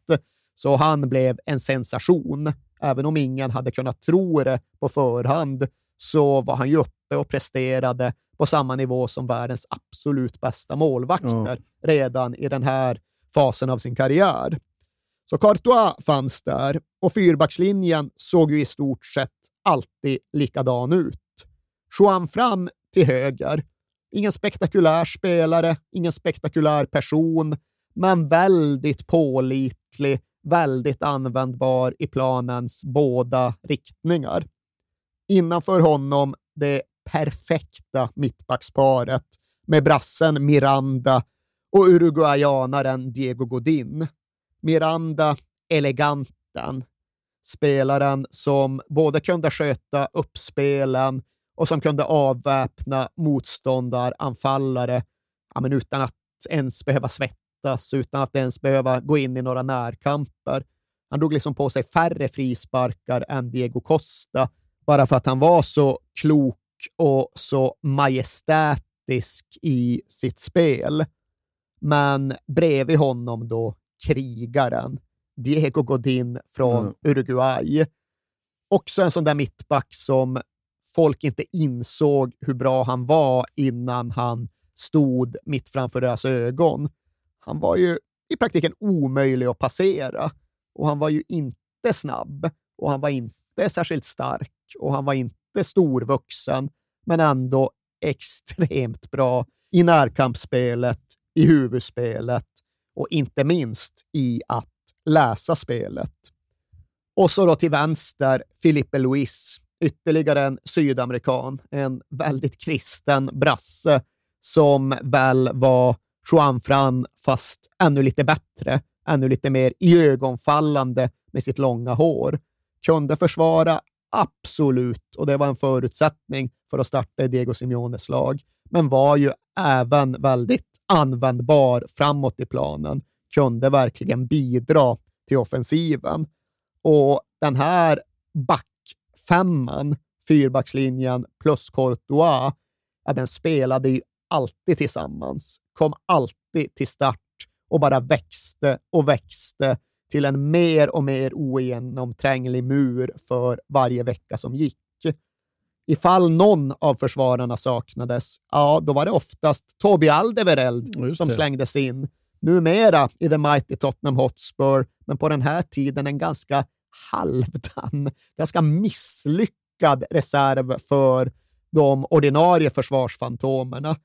Så han blev en sensation. Även om ingen hade kunnat tro det på förhand så var han ju uppe och presterade på samma nivå som världens absolut bästa målvakter redan i den här fasen av sin karriär. Så Courtois fanns där och fyrbackslinjen såg ju i stort sett alltid likadan ut. Juan Fram till höger, Ingen spektakulär spelare, ingen spektakulär person, men väldigt pålitlig, väldigt användbar i planens båda riktningar. Innanför honom det perfekta mittbacksparet med brassen Miranda och uruguayanaren Diego Godin. Miranda, eleganten, spelaren som både kunde sköta uppspelen och som kunde avväpna motståndaranfallare ja, men utan att ens behöva svettas, utan att ens behöva gå in i några närkamper. Han drog liksom på sig färre frisparkar än Diego Costa, bara för att han var så klok och så majestätisk i sitt spel. Men bredvid honom då krigaren, Diego Godin från mm. Uruguay. Också en sån där mittback som folk inte insåg hur bra han var innan han stod mitt framför deras ögon. Han var ju i praktiken omöjlig att passera och han var ju inte snabb och han var inte särskilt stark och han var inte storvuxen, men ändå extremt bra i närkampsspelet, i huvudspelet och inte minst i att läsa spelet. Och så då till vänster, Filipe Luis, ytterligare en sydamerikan, en väldigt kristen brasse som väl var Juan Fran, fast ännu lite bättre, ännu lite mer iögonfallande med sitt långa hår. Kunde försvara, absolut, och det var en förutsättning för att starta Diego Simeones lag, men var ju även väldigt användbar framåt i planen, kunde verkligen bidra till offensiven. Och den här backfemman, fyrbackslinjen plus Courtois, ja, den spelade ju alltid tillsammans, kom alltid till start och bara växte och växte till en mer och mer ogenomtränglig mur för varje vecka som gick. Ifall någon av försvararna saknades, ja, då var det oftast Toby Alderweireld som slängdes in. Numera i The Mighty Tottenham Hotspur, men på den här tiden en ganska halvdan, ganska misslyckad reserv för de ordinarie försvarsfantomerna.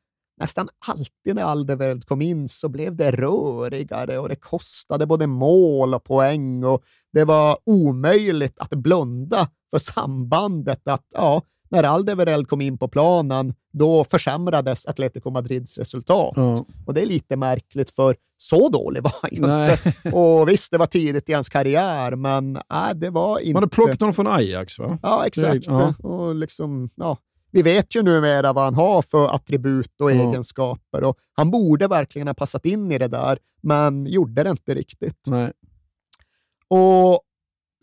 Nästan alltid när Alderweireld kom in så blev det rörigare och det kostade både mål och poäng och det var omöjligt att blunda för sambandet att ja, när Alderweireld kom in på planen, då försämrades Atletico Madrids resultat. Ja. Och det är lite märkligt, för så dålig var han ju inte. Och visst, det var tidigt i hans karriär, men nej, det var inte... Man hade plockat honom från Ajax, va? Ja, exakt. Ja. Och liksom, ja. Vi vet ju numera vad han har för attribut och ja. egenskaper och han borde verkligen ha passat in i det där, men gjorde det inte riktigt. Nej. Och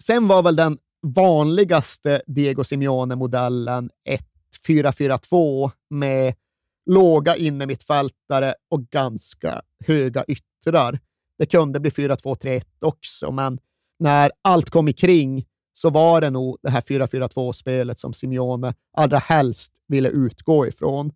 sen var väl den vanligaste Diego Simeone-modellen 1-4-4-2 med låga innermittfältare och ganska höga yttrar. Det kunde bli 4-2-3-1 också, men när allt kom ikring så var det nog det här 4-4-2-spelet som Simeone allra helst ville utgå ifrån.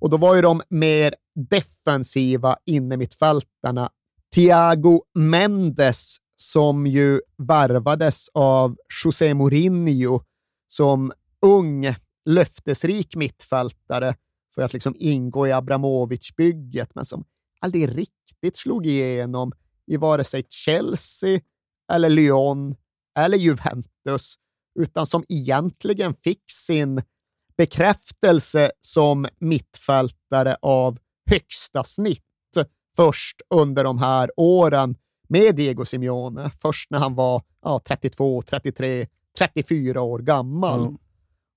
Och då var ju de mer defensiva innermittfältarna Thiago Mendes som ju värvades av José Mourinho som ung, löftesrik mittfältare för att liksom ingå i Abramovic-bygget, men som aldrig riktigt slog igenom i vare sig Chelsea eller Lyon eller Juventus, utan som egentligen fick sin bekräftelse som mittfältare av högsta snitt först under de här åren med Diego Simeone, först när han var ja, 32, 33, 34 år gammal. Mm.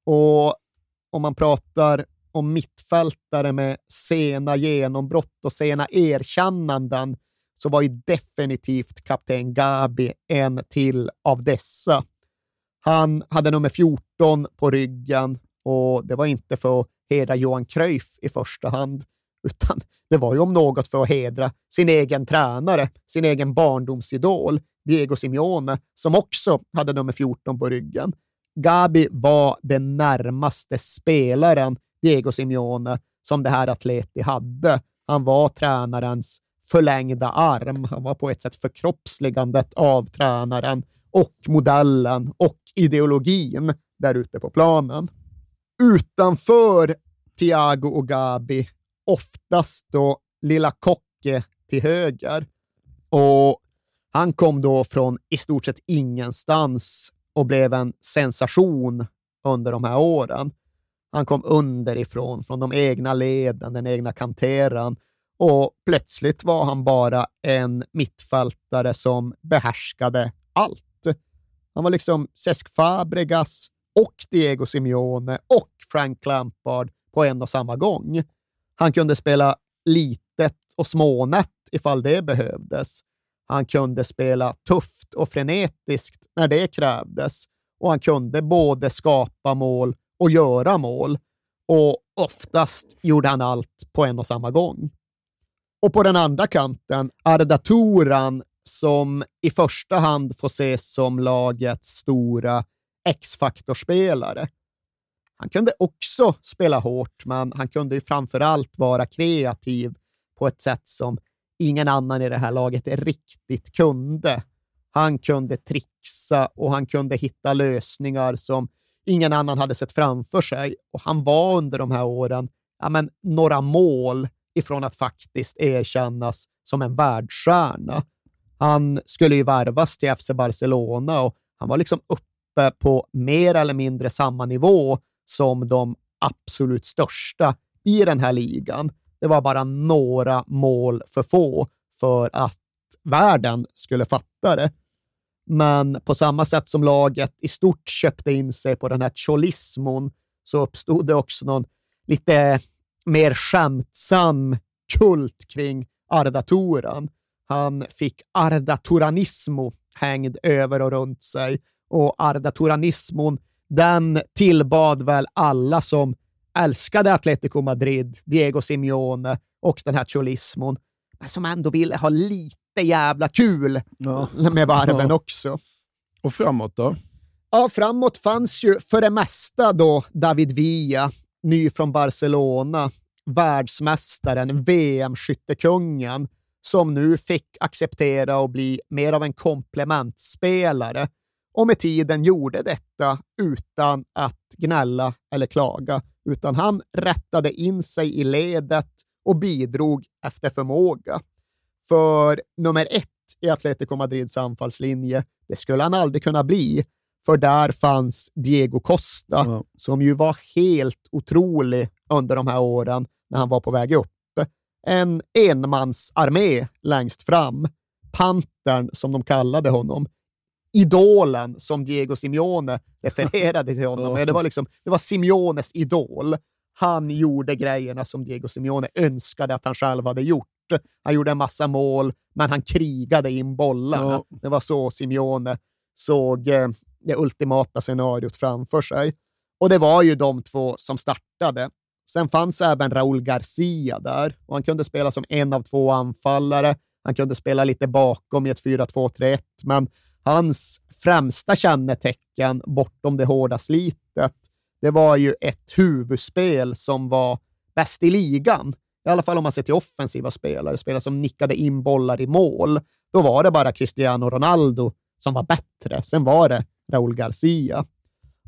Och om man pratar om mittfältare med sena genombrott och sena erkännanden så var ju definitivt kapten Gabi en till av dessa. Han hade nummer 14 på ryggen och det var inte för att hedra Johan Cruyff i första hand, utan det var ju om något för att hedra sin egen tränare, sin egen barndomsidol, Diego Simeone, som också hade nummer 14 på ryggen. Gabi var den närmaste spelaren Diego Simeone som det här Atleti hade. Han var tränarens förlängda arm. Han var på ett sätt förkroppsligandet av tränaren och modellen och ideologin där ute på planen. Utanför Thiago och Gabi, oftast då lilla Kocke till höger. Och han kom då från i stort sett ingenstans och blev en sensation under de här åren. Han kom underifrån, från de egna leden, den egna kanteran och plötsligt var han bara en mittfältare som behärskade allt. Han var liksom Cesc Fabregas och Diego Simeone och Frank Lampard på en och samma gång. Han kunde spela litet och smånätt ifall det behövdes. Han kunde spela tufft och frenetiskt när det krävdes och han kunde både skapa mål och göra mål. Och oftast gjorde han allt på en och samma gång. Och på den andra kanten, Arda Turan, som i första hand får ses som lagets stora X-faktorspelare. Han kunde också spela hårt, men han kunde ju framför allt vara kreativ på ett sätt som ingen annan i det här laget riktigt kunde. Han kunde trixa och han kunde hitta lösningar som ingen annan hade sett framför sig. Och han var under de här åren ja, men, några mål ifrån att faktiskt erkännas som en världsstjärna. Han skulle ju värvas till FC Barcelona och han var liksom uppe på mer eller mindre samma nivå som de absolut största i den här ligan. Det var bara några mål för få för att världen skulle fatta det. Men på samma sätt som laget i stort köpte in sig på den här cholismon så uppstod det också någon lite mer skämtsam kult kring Arda Turan. Han fick Arda Turanismo hängd över och runt sig och Arda Turanismon den tillbad väl alla som älskade Atletico Madrid, Diego Simeone och den här cholismon, men som ändå ville ha lite jävla kul ja. med varven ja. också. Och framåt då? Ja, framåt fanns ju för det mesta då David Villa, ny från Barcelona, världsmästaren, VM-skyttekungen, som nu fick acceptera att bli mer av en komplementspelare och med tiden gjorde detta utan att gnälla eller klaga, utan han rättade in sig i ledet och bidrog efter förmåga. För nummer ett i Atletico Madrids anfallslinje, det skulle han aldrig kunna bli, för där fanns Diego Costa, mm. som ju var helt otrolig under de här åren när han var på väg upp. En enmansarmé längst fram. Pantern, som de kallade honom. Idolen, som Diego Simeone refererade till honom. det, var liksom, det var Simeones idol. Han gjorde grejerna som Diego Simeone önskade att han själv hade gjort. Han gjorde en massa mål, men han krigade in bollarna. Ja. Det var så Simeone såg eh, det ultimata scenariot framför sig. Och det var ju de två som startade. Sen fanns även Raúl Garcia där och han kunde spela som en av två anfallare. Han kunde spela lite bakom i ett 4-2-3-1, men hans främsta kännetecken bortom det hårda slitet, det var ju ett huvudspel som var bäst i ligan. I alla fall om man ser till offensiva spelare, spelare som nickade in bollar i mål. Då var det bara Cristiano Ronaldo som var bättre. Sen var det Raúl Garcia.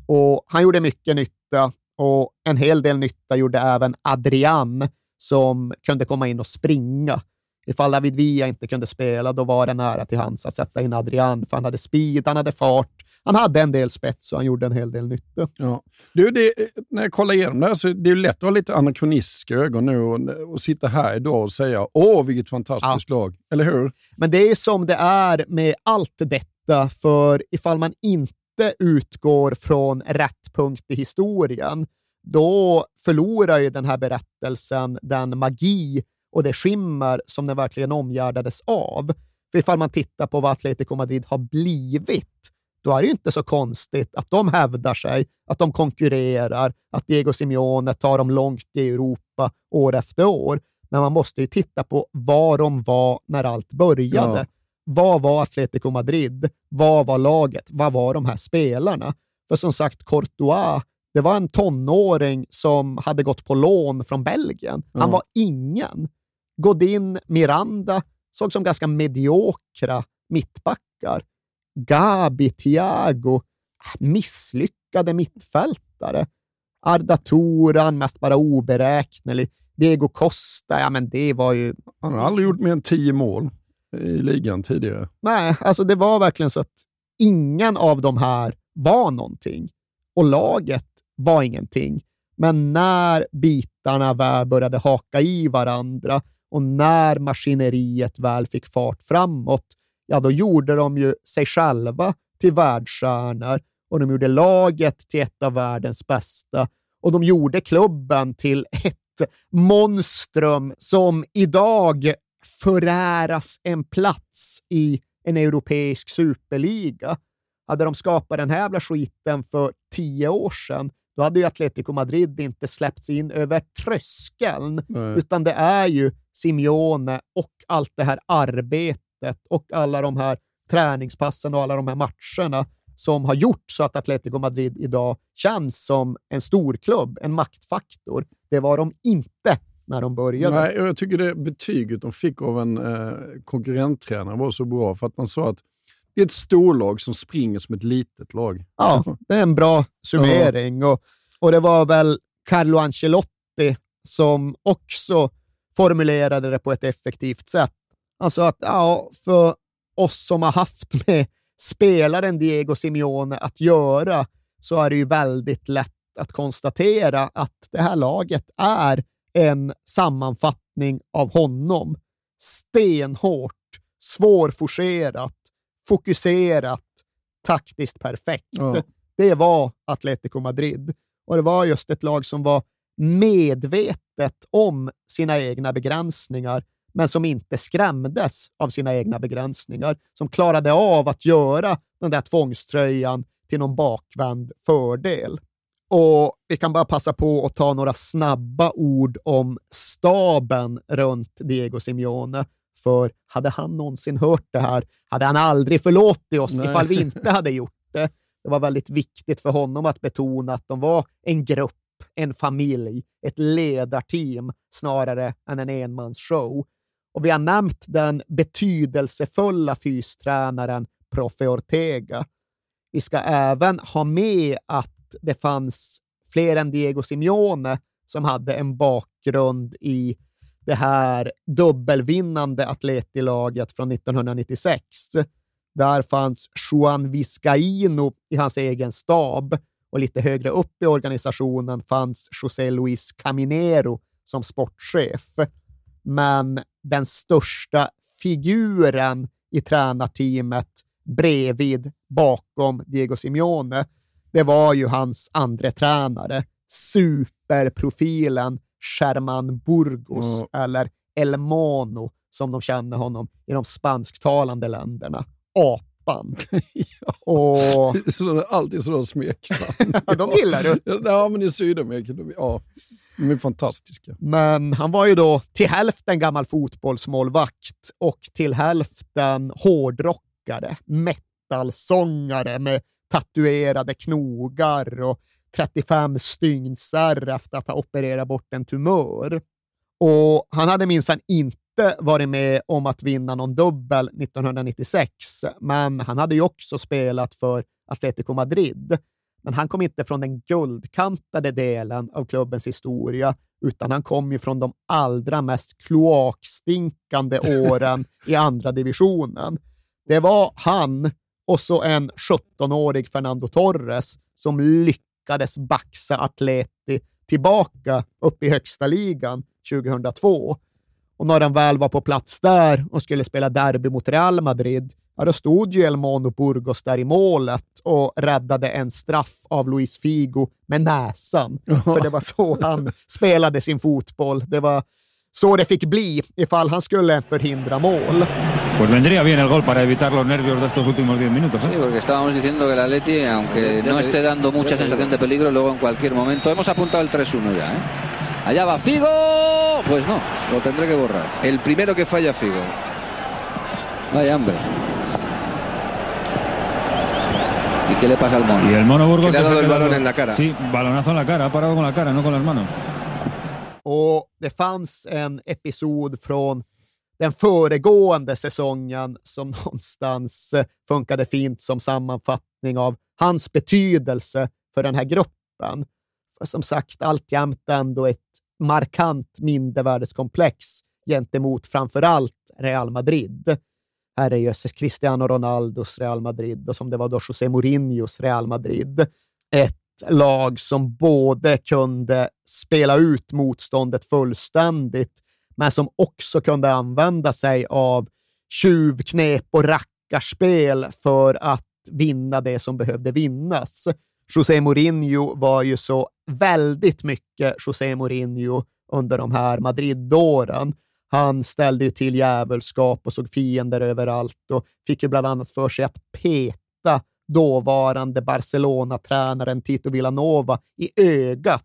Och han gjorde mycket nytta och en hel del nytta gjorde även Adrian som kunde komma in och springa. Ifall David Villa inte kunde spela, då var det nära till hands att sätta in Adrian, för han hade speed, han hade fart, han hade en del spets och han gjorde en hel del nytta. Ja. Du, det, när jag kollar igenom det här så det är lätt att ha lite anakronistiska ögon nu och, och sitta här idag och säga åh, vilket fantastiskt ja. lag. Eller hur? Men det är som det är med allt detta, för ifall man inte utgår från rätt punkt i historien, då förlorar ju den här berättelsen den magi och det skimmer som den verkligen omgärdades av. För ifall man tittar på vad Atletico Madrid har blivit, då är det ju inte så konstigt att de hävdar sig, att de konkurrerar, att Diego Simeone tar dem långt i Europa år efter år. Men man måste ju titta på var de var när allt började. Ja. Vad var Atletico Madrid? Vad var laget? Vad var de här spelarna? För som sagt, Courtois, det var en tonåring som hade gått på lån från Belgien. Han mm. var ingen. Godin, Miranda såg som ganska mediokra mittbackar. Gabi, Thiago, misslyckade mittfältare. Arda Turan, mest bara oberäknelig. Diego Costa, ja men det var ju... Han har aldrig gjort mer än tio mål i ligan tidigare. Nej, alltså det var verkligen så att ingen av de här var någonting. Och laget var ingenting. Men när bitarna väl började haka i varandra och när maskineriet väl fick fart framåt, ja då gjorde de ju sig själva till världsstjärnor och de gjorde laget till ett av världens bästa och de gjorde klubben till ett monstrum som idag föräras en plats i en europeisk superliga. Hade de skapat den här jävla skiten för tio år sedan, då hade ju Atletico Madrid inte släppts in över tröskeln, Nej. utan det är ju Simeone och allt det här arbetet och alla de här träningspassen och alla de här matcherna som har gjort så att Atletico Madrid idag känns som en storklubb, en maktfaktor. Det var de inte när de började. Nej, jag tycker det betyget de fick av en eh, konkurrenttränare var så bra, för att man sa att det är ett storlag som springer som ett litet lag. Ja, det är en bra summering. Och, och det var väl Carlo Ancelotti som också formulerade det på ett effektivt sätt. Alltså att ja, för oss som har haft med spelaren Diego Simeone att göra så är det ju väldigt lätt att konstatera att det här laget är en sammanfattning av honom. Stenhårt, svårforcerat, fokuserat, taktiskt perfekt. Ja. Det var Atletico Madrid. Och det var just ett lag som var medvetet om sina egna begränsningar, men som inte skrämdes av sina egna begränsningar. Som klarade av att göra den där tvångströjan till någon bakvänd fördel. Och vi kan bara passa på att ta några snabba ord om staben runt Diego Simeone. För hade han någonsin hört det här hade han aldrig förlåtit oss Nej. ifall vi inte hade gjort det. Det var väldigt viktigt för honom att betona att de var en grupp, en familj, ett ledarteam snarare än en enmansshow. Och vi har nämnt den betydelsefulla fystränaren Profe Ortega. Vi ska även ha med att det fanns fler än Diego Simeone som hade en bakgrund i det här dubbelvinnande Atletilaget från 1996. Där fanns Juan Viscaino i hans egen stab och lite högre upp i organisationen fanns José Luis Caminero som sportchef. Men den största figuren i tränarteamet bredvid, bakom Diego Simeone, det var ju hans andra tränare, superprofilen Sherman Burgos, eller El Mono, som de känner honom i de spansktalande länderna. Apan. Och Så, alltid sådana smeknamn. Ja, de gillar du. Ja, men i Sydamerika, de, ja, de är fantastiska. Men han var ju då till hälften gammal fotbollsmålvakt och till hälften hårdrockare, metalsångare med tatuerade knogar och 35 styngsar efter att ha opererat bort en tumör. Och han hade minsann inte varit med om att vinna någon dubbel 1996, men han hade ju också spelat för Atletico Madrid. Men han kom inte från den guldkantade delen av klubbens historia, utan han kom ju från de allra mest kloakstinkande åren i andra divisionen. Det var han och så en 17-årig Fernando Torres som lyckades baxa Atleti tillbaka upp i högsta ligan 2002. Och när han väl var på plats där och skulle spela derby mot Real Madrid, ja, då stod ju El Mono Burgos där i målet och räddade en straff av Luis Figo med näsan. För det var så han spelade sin fotboll. Det var så det fick bli ifall han skulle förhindra mål. Pues vendría bien el gol para evitar los nervios de estos últimos 10 minutos. ¿eh? Sí, porque estábamos diciendo que el Atleti, aunque no esté dando mucha sensación de peligro, luego en cualquier momento hemos apuntado el 3-1 ya. ¿eh? Allá va Figo. Pues no, lo tendré que borrar. El primero que falla Figo. Vaya hambre. ¿Y qué le pasa al mono? Y el mono Burgos... Que le ha dado el balón en la cara. Sí, balonazo en la cara, ha parado con la cara, no con las manos. Och det fanns en episod från den föregående säsongen som någonstans eh, funkade fint som sammanfattning av hans betydelse för den här gruppen som sagt alltjämt ändå ett markant mindervärdeskomplex gentemot framför allt Real Madrid. Här är jösses Cristiano Ronaldos Real Madrid och som det var då José Mourinhos Real Madrid. Ett lag som både kunde spela ut motståndet fullständigt, men som också kunde använda sig av tjuvknep och rackarspel för att vinna det som behövde vinnas. José Mourinho var ju så väldigt mycket José Mourinho under de här Madrid-åren. Han ställde ju till djävulskap och såg fiender överallt och fick ju bland annat för sig att peta dåvarande Barcelona-tränaren Tito Villanova i ögat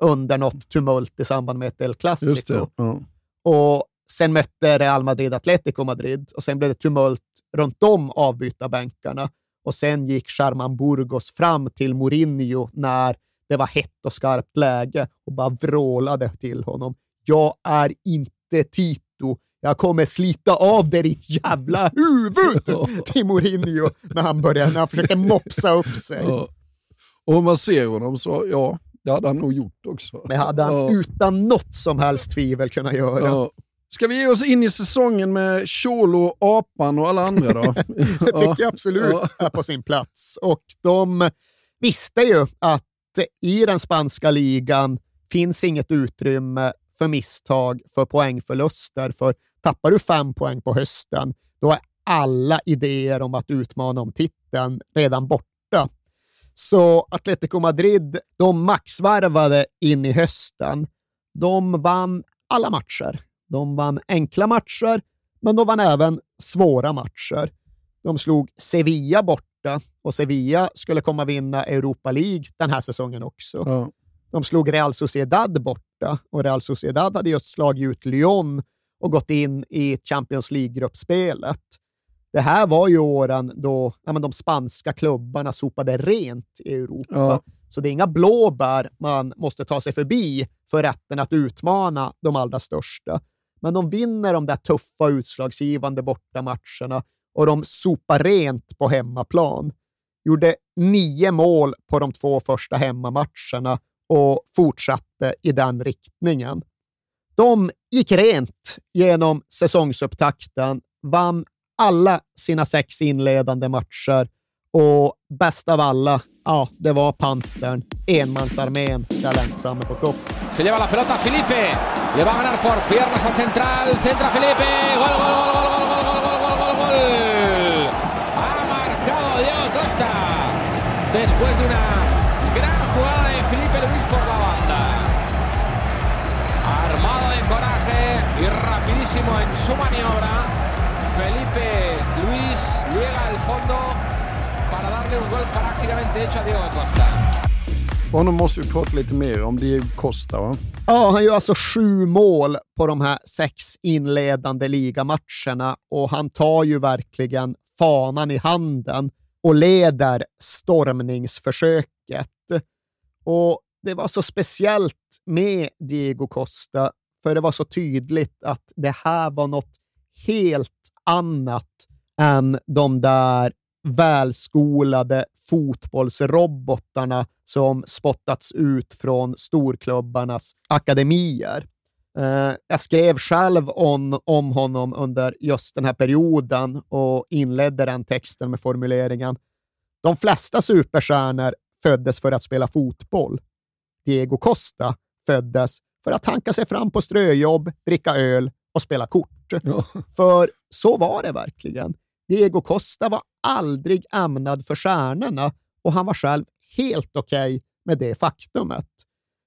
under något tumult i samband med ett El Clasico. Ja. Och sen mötte Real Madrid Atletico Madrid och sen blev det tumult runt om avbytarbänkarna. Och sen gick Sherman Burgos fram till Mourinho när det var hett och skarpt läge och bara vrålade till honom. Jag är inte Tito. Jag kommer slita av dig ditt jävla huvud till Mourinho när han, började, när han försökte mopsa upp sig. Ja. Och om man ser honom så, ja, det hade han nog gjort också. Det hade han Ja. utan något som helst tvivel kunnat göra. Ja. Ska vi ge oss in i säsongen med Cholo, Apan och alla andra då? Det tycker jag absolut är på sin plats. Och de visste ju att i den spanska ligan finns inget utrymme för misstag, för poängförluster. För tappar du fem poäng på hösten, då är alla idéer om att utmana om titeln redan borta. Så Atletico Madrid, de maxvarvade in i hösten. De vann alla matcher. De vann enkla matcher, men de vann även svåra matcher. De slog Sevilla borta och Sevilla skulle komma vinna Europa League den här säsongen också. Ja. De slog Real Sociedad borta och Real Sociedad hade just slagit ut Lyon och gått in i Champions League-gruppspelet. Det här var ju åren då ja, men de spanska klubbarna sopade rent i Europa. Ja. Så det är inga blåbär man måste ta sig förbi för rätten att utmana de allra största. Men de vinner de där tuffa utslagsgivande bortamatcherna och de sopar rent på hemmaplan. Gjorde nio mål på de två första hemmamatcherna och fortsatte i den riktningen. De gick rent genom säsongsupptakten, vann alla sina sex inledande matcher och bäst av alla, ja, det var Pantern, enmansarmén där längst framme på. Se lleva la pelota Felipe. Le va a ganar por piernas al central. Centra Felipe. Gol, gol, gol, gol, gol, gol, gol, gol, gol, gol, gol. Ha marcado Diego Costa. Después de una gran jugada de Felipe Luis por la banda. Armado de coraje y rapidísimo en su maniobra. Felipe Luis llega al fondo para darle un gol prácticamente hecho a Diego Costa. Honom måste vi prata lite mer om. Diego Costa, va? Ja, han gör alltså sju mål på de här sex inledande ligamatcherna och han tar ju verkligen fanan i handen och leder stormningsförsöket. Och det var så speciellt med Diego Costa, för det var så tydligt att det här var något helt annat än de där välskolade fotbollsrobotarna som spottats ut från storklubbarnas akademier. Eh, jag skrev själv om, om honom under just den här perioden och inledde den texten med formuleringen “De flesta superstjärnor föddes för att spela fotboll. Diego Costa föddes för att hanka sig fram på ströjobb, dricka öl och spela kort. För så var det verkligen. Diego Costa var aldrig ämnad för stjärnorna och han var själv helt okej med det faktumet.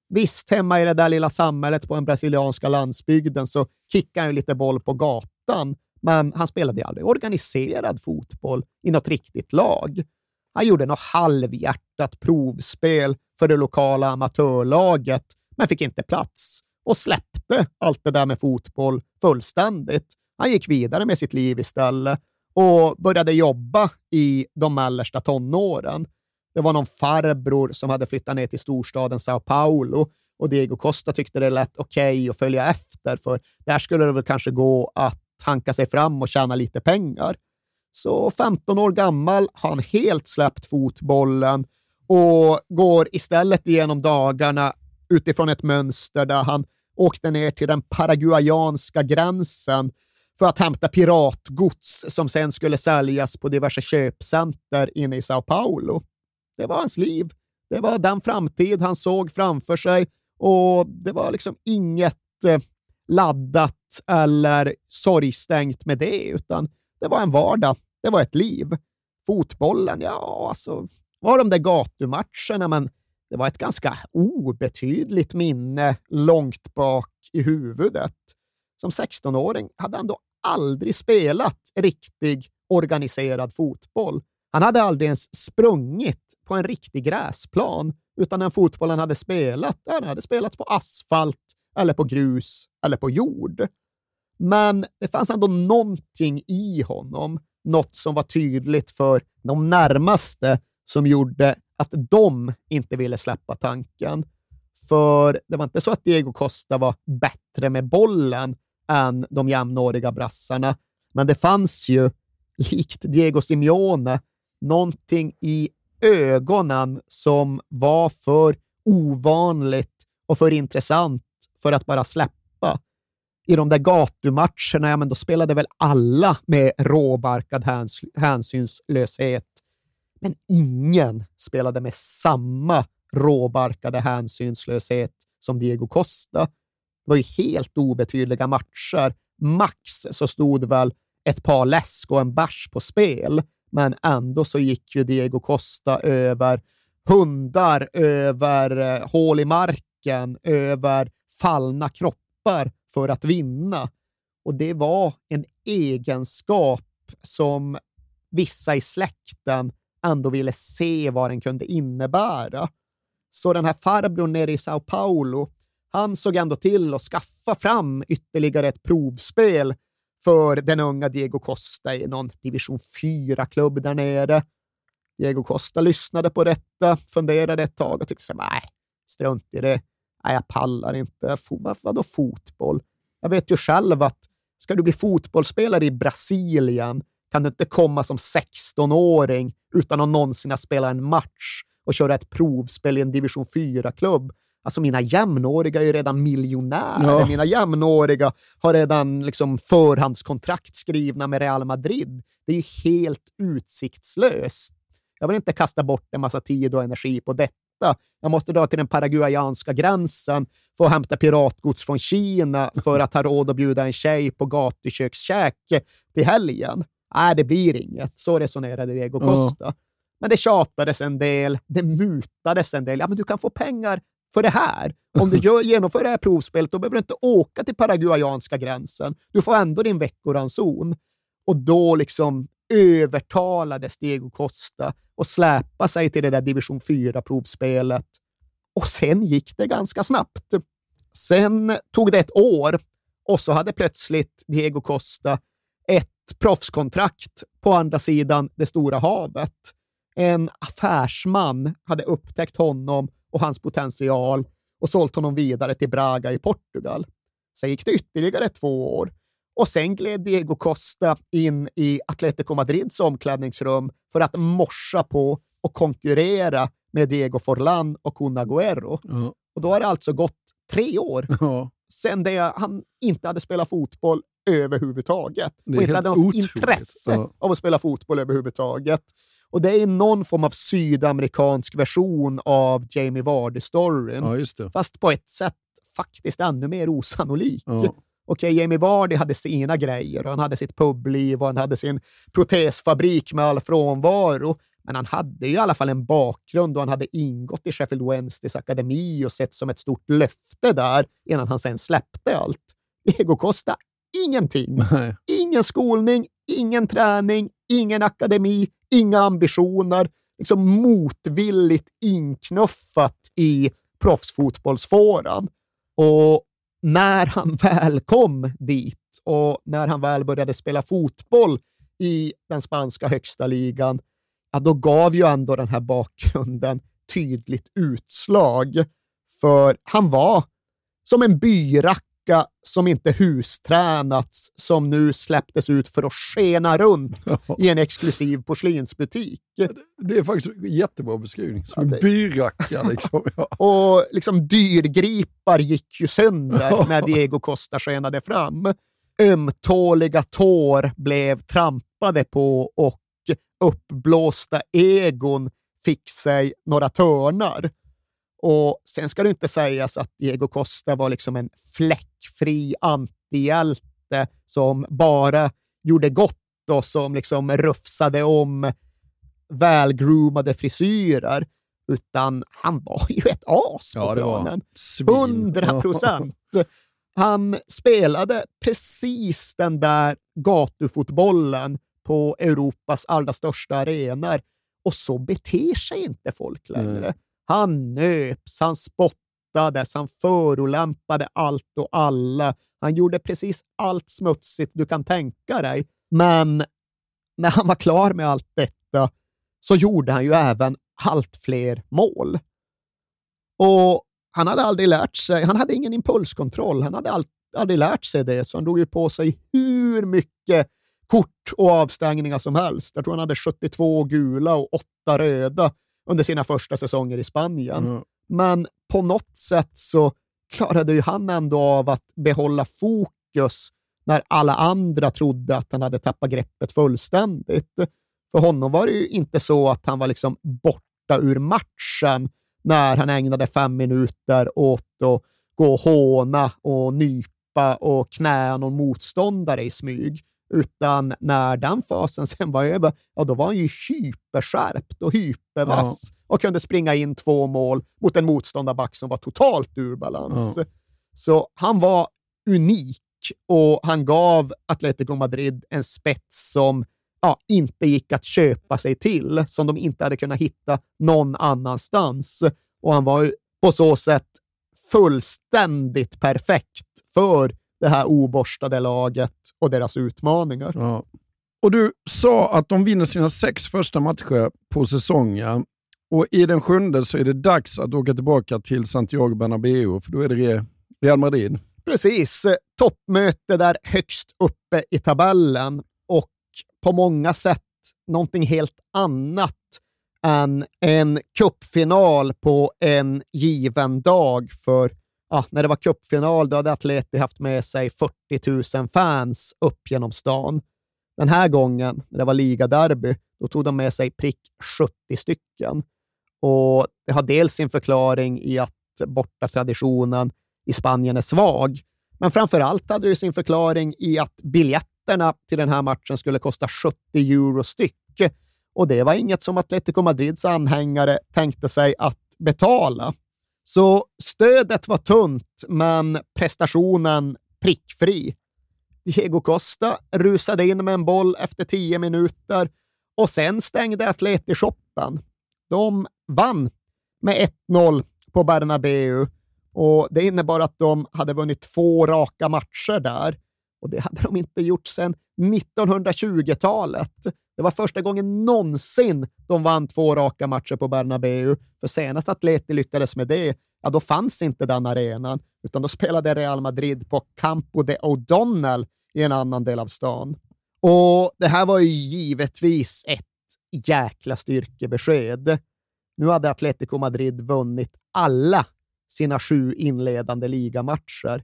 Visst, hemma i det där lilla samhället på den brasilianska landsbygden så kickade han ju lite boll på gatan, men han spelade ju aldrig organiserad fotboll i något riktigt lag. Han gjorde något halvhjärtat provspel för det lokala amatörlaget, men fick inte plats och släppte allt det där med fotboll fullständigt. Han gick vidare med sitt liv istället och började jobba i de mellersta tonåren. Det var någon farbror som hade flyttat ner till storstaden Sao Paulo och Diego Costa tyckte det lät okej att följa efter, för där skulle det väl kanske gå att hanka sig fram och tjäna lite pengar. Så 15 år gammal har han helt släppt fotbollen och går istället igenom dagarna utifrån ett mönster där han åkte ner till den paraguayanska gränsen för att hämta piratgods som sen skulle säljas på diverse köpcenter inne i Sao Paulo. Det var hans liv. Det var den framtid han såg framför sig och det var liksom inget eh, laddat eller sorgstängt med det, utan det var en vardag. Det var ett liv. Fotbollen, ja, alltså, var de där gatumatcherna, men det var ett ganska obetydligt minne långt bak i huvudet. Som 16-åring hade han då aldrig spelat riktig organiserad fotboll. Han hade aldrig ens sprungit på en riktig gräsplan, utan den fotbollen hade spelat, den hade spelats på asfalt eller på grus eller på jord. Men det fanns ändå någonting i honom, något som var tydligt för de närmaste som gjorde att de inte ville släppa tanken. För det var inte så att Diego Costa var bättre med bollen än de jämnåriga brassarna, men det fanns ju, likt Diego Simeone, någonting i ögonen som var för ovanligt och för intressant för att bara släppa. I de där gatumatcherna, ja, men då spelade väl alla med råbarkad häns hänsynslöshet. Men ingen spelade med samma råbarkade hänsynslöshet som Diego Costa. Det var ju helt obetydliga matcher. Max så stod väl ett par läsk och en bärs på spel, men ändå så gick ju Diego Costa över hundar, över eh, hål i marken, över fallna kroppar för att vinna. Och det var en egenskap som vissa i släkten ändå ville se vad den kunde innebära. Så den här farbrorn nere i Sao Paulo, han såg ändå till att skaffa fram ytterligare ett provspel för den unga Diego Costa i någon division 4-klubb där nere. Diego Costa lyssnade på detta, funderade ett tag och tyckte nej, strunt i det. Nej, jag pallar inte. Vadå fotboll? Jag vet ju själv att ska du bli fotbollsspelare i Brasilien kan du inte komma som 16-åring utan att någonsin ha spelat en match och köra ett provspel i en division 4-klubb. Alltså mina jämnåriga är ju redan miljonärer. Ja. Mina jämnåriga har redan liksom förhandskontrakt skrivna med Real Madrid. Det är ju helt utsiktslöst. Jag vill inte kasta bort en massa tid och energi på detta jag måste dra till den paraguayanska gränsen för att hämta piratgods från Kina för att ha råd att bjuda en tjej på gatukökskäk till helgen. Nej, det blir inget. Så resonerade Diego Costa. Ja. Men det tjatades en del, det mutades en del. Ja, men du kan få pengar för det här. Om du gör, genomför det här provspelet, då behöver du inte åka till paraguayanska gränsen. Du får ändå din veckoranson. Och då liksom övertalades Diego Costa och släpa sig till det där division 4-provspelet. Och sen gick det ganska snabbt. Sen tog det ett år och så hade plötsligt Diego Costa ett proffskontrakt på andra sidan det stora havet. En affärsman hade upptäckt honom och hans potential och sålt honom vidare till Braga i Portugal. Sen gick det ytterligare två år och sen gled Diego Costa in i Atletico Madrids omklädningsrum för att morsa på och konkurrera med Diego Forlan och Kun Agüero. Ja. Och då har det alltså gått tre år ja. sedan det han inte hade spelat fotboll överhuvudtaget och inte hade något otroligt. intresse ja. av att spela fotboll överhuvudtaget. Och det är någon form av sydamerikansk version av Jamie Vardy-storyn, ja, fast på ett sätt faktiskt ännu mer osannolik. Ja okej, Jamie Vardy hade sina grejer och han hade sitt publiv och han hade sin protesfabrik med all frånvaro. Men han hade ju i alla fall en bakgrund och han hade ingått i Sheffield Wednesdays akademi och sett som ett stort löfte där innan han sen släppte allt. Diego Costa, ingenting. Nej. Ingen skolning, ingen träning, ingen akademi, inga ambitioner. Liksom motvilligt inknuffat i proffsfotbollsfåran. Och när han väl kom dit och när han väl började spela fotboll i den spanska högsta ligan, ja, då gav ju ändå den här bakgrunden tydligt utslag. För han var som en byracka som inte hustränats som nu släpptes ut för att skena runt i en exklusiv porslinsbutik. Det är faktiskt en jättebra beskrivning. Som en byracka. Liksom. Ja. Och liksom dyrgripar gick ju sönder när Diego Costa skenade fram. Ömtåliga tår blev trampade på och uppblåsta egon fick sig några törnar. Och sen ska det inte sägas att Diego Costa var liksom en fläckfri antihjälte som bara gjorde gott och som liksom rufsade om välgroomade frisyrer, utan han var ju ett as på planen. 100 procent. Han spelade precis den där gatufotbollen på Europas allra största arenor och så beter sig inte folk längre. Nej. Han nöps, han spottades, han förolämpade allt och alla. Han gjorde precis allt smutsigt du kan tänka dig. Men när han var klar med allt detta så gjorde han ju även allt fler mål. Och han hade aldrig lärt sig, han hade ingen impulskontroll, han hade all, aldrig lärt sig det, så han drog ju på sig hur mycket kort och avstängningar som helst. Jag tror han hade 72 gula och 8 röda under sina första säsonger i Spanien. Mm. Men på något sätt så klarade ju han ändå av att behålla fokus när alla andra trodde att han hade tappat greppet fullständigt. För honom var det ju inte så att han var liksom borta ur matchen när han ägnade fem minuter åt att gå och håna och nypa och knä någon motståndare i smyg. Utan när den fasen sen var över, ja då var han ju hyperskärpt och hypervass och kunde springa in två mål mot en motståndarback som var totalt ur balans. Ja. Så han var unik och han gav Atletico Madrid en spets som ja, inte gick att köpa sig till, som de inte hade kunnat hitta någon annanstans. Och han var på så sätt fullständigt perfekt för det här oborstade laget och deras utmaningar. Ja. Och du sa att de vinner sina sex första matcher på säsongen. Och i den sjunde så är det dags att åka tillbaka till Santiago Bernabéu, för då är det Re- Real Madrid. Precis. eh, Toppmöte där högst uppe i tabellen och på många sätt någonting helt annat än en cupfinal på en given dag. För ja, när det var cupfinal då hade Atleti haft med sig 40 000 fans upp genom stan. Den här gången, när det var ligaderby, då tog de med sig prick 70 stycken. Och det har dels sin förklaring i att bortatraditionen i Spanien är svag, men framför allt hade det sin förklaring i att biljetterna till den här matchen skulle kosta 70 euro styck. Och det var inget som Atletico Madrids anhängare tänkte sig att betala. Så stödet var tunt, men prestationen prickfri. Diego Costa rusade in med en boll efter tio minuter och sen stängde Atleti shoppen. De vann med 1-0 på Bernabeu och det innebar att de hade vunnit två raka matcher där. Och det hade de inte gjort sedan 1920-talet. Det var första gången någonsin de vann två raka matcher på Bernabeu. För senast Atleti lyckades med det, ja då fanns inte den arenan, utan då spelade Real Madrid på Campo de O'Donnell i en annan del av stan. Och det här var ju givetvis ett jäkla styrkebesked. Nu hade Atletico Madrid vunnit alla sina sju inledande ligamatcher.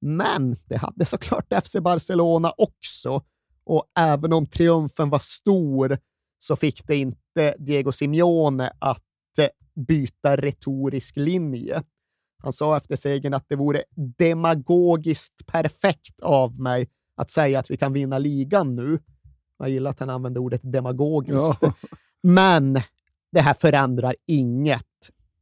Men det hade såklart FC Barcelona också. Och även om triumfen var stor så fick det inte Diego Simeone att eh, byta retorisk linje. Han sa efter segern att det vore demagogiskt perfekt av mig att säga att vi kan vinna ligan nu. Jag gillar att han använde ordet demagogiskt. Ja. Men det här förändrar inget.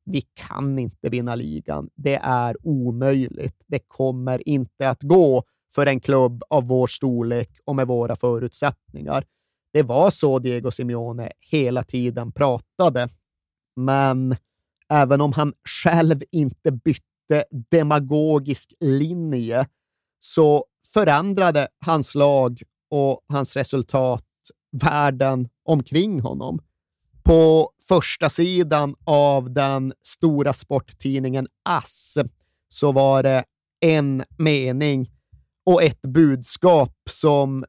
Vi kan inte vinna ligan. Det är omöjligt. Det kommer inte att gå för en klubb av vår storlek och med våra förutsättningar. Det var så Diego Simeone hela tiden pratade. Men även om han själv inte bytte demagogisk linje så förändrade hans lag och hans resultat världen omkring honom. På första sidan av den stora sporttidningen ASS så var det en mening och ett budskap som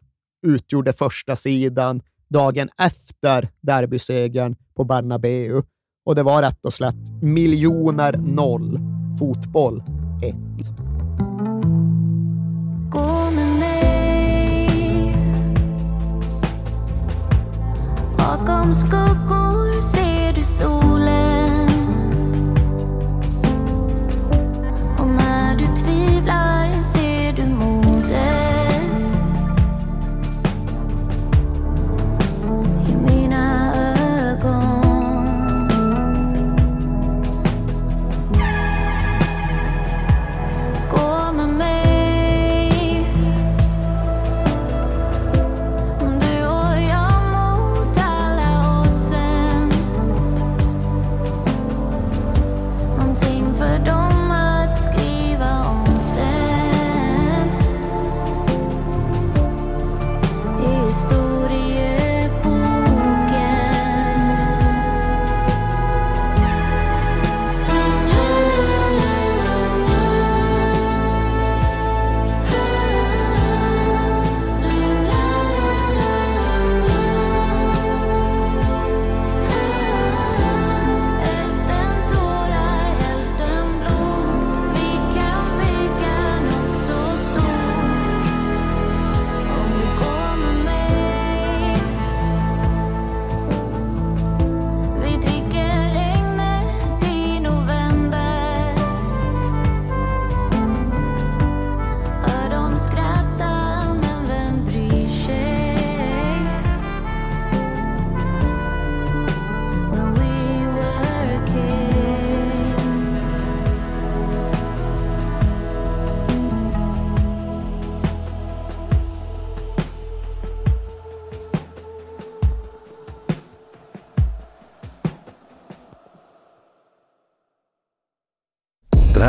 utgjorde första sidan dagen efter derbysegern på Bernabeu. Och det var rätt och slätt miljoner noll, fotboll ett. Gå med mig Bakom skuggor ser du solen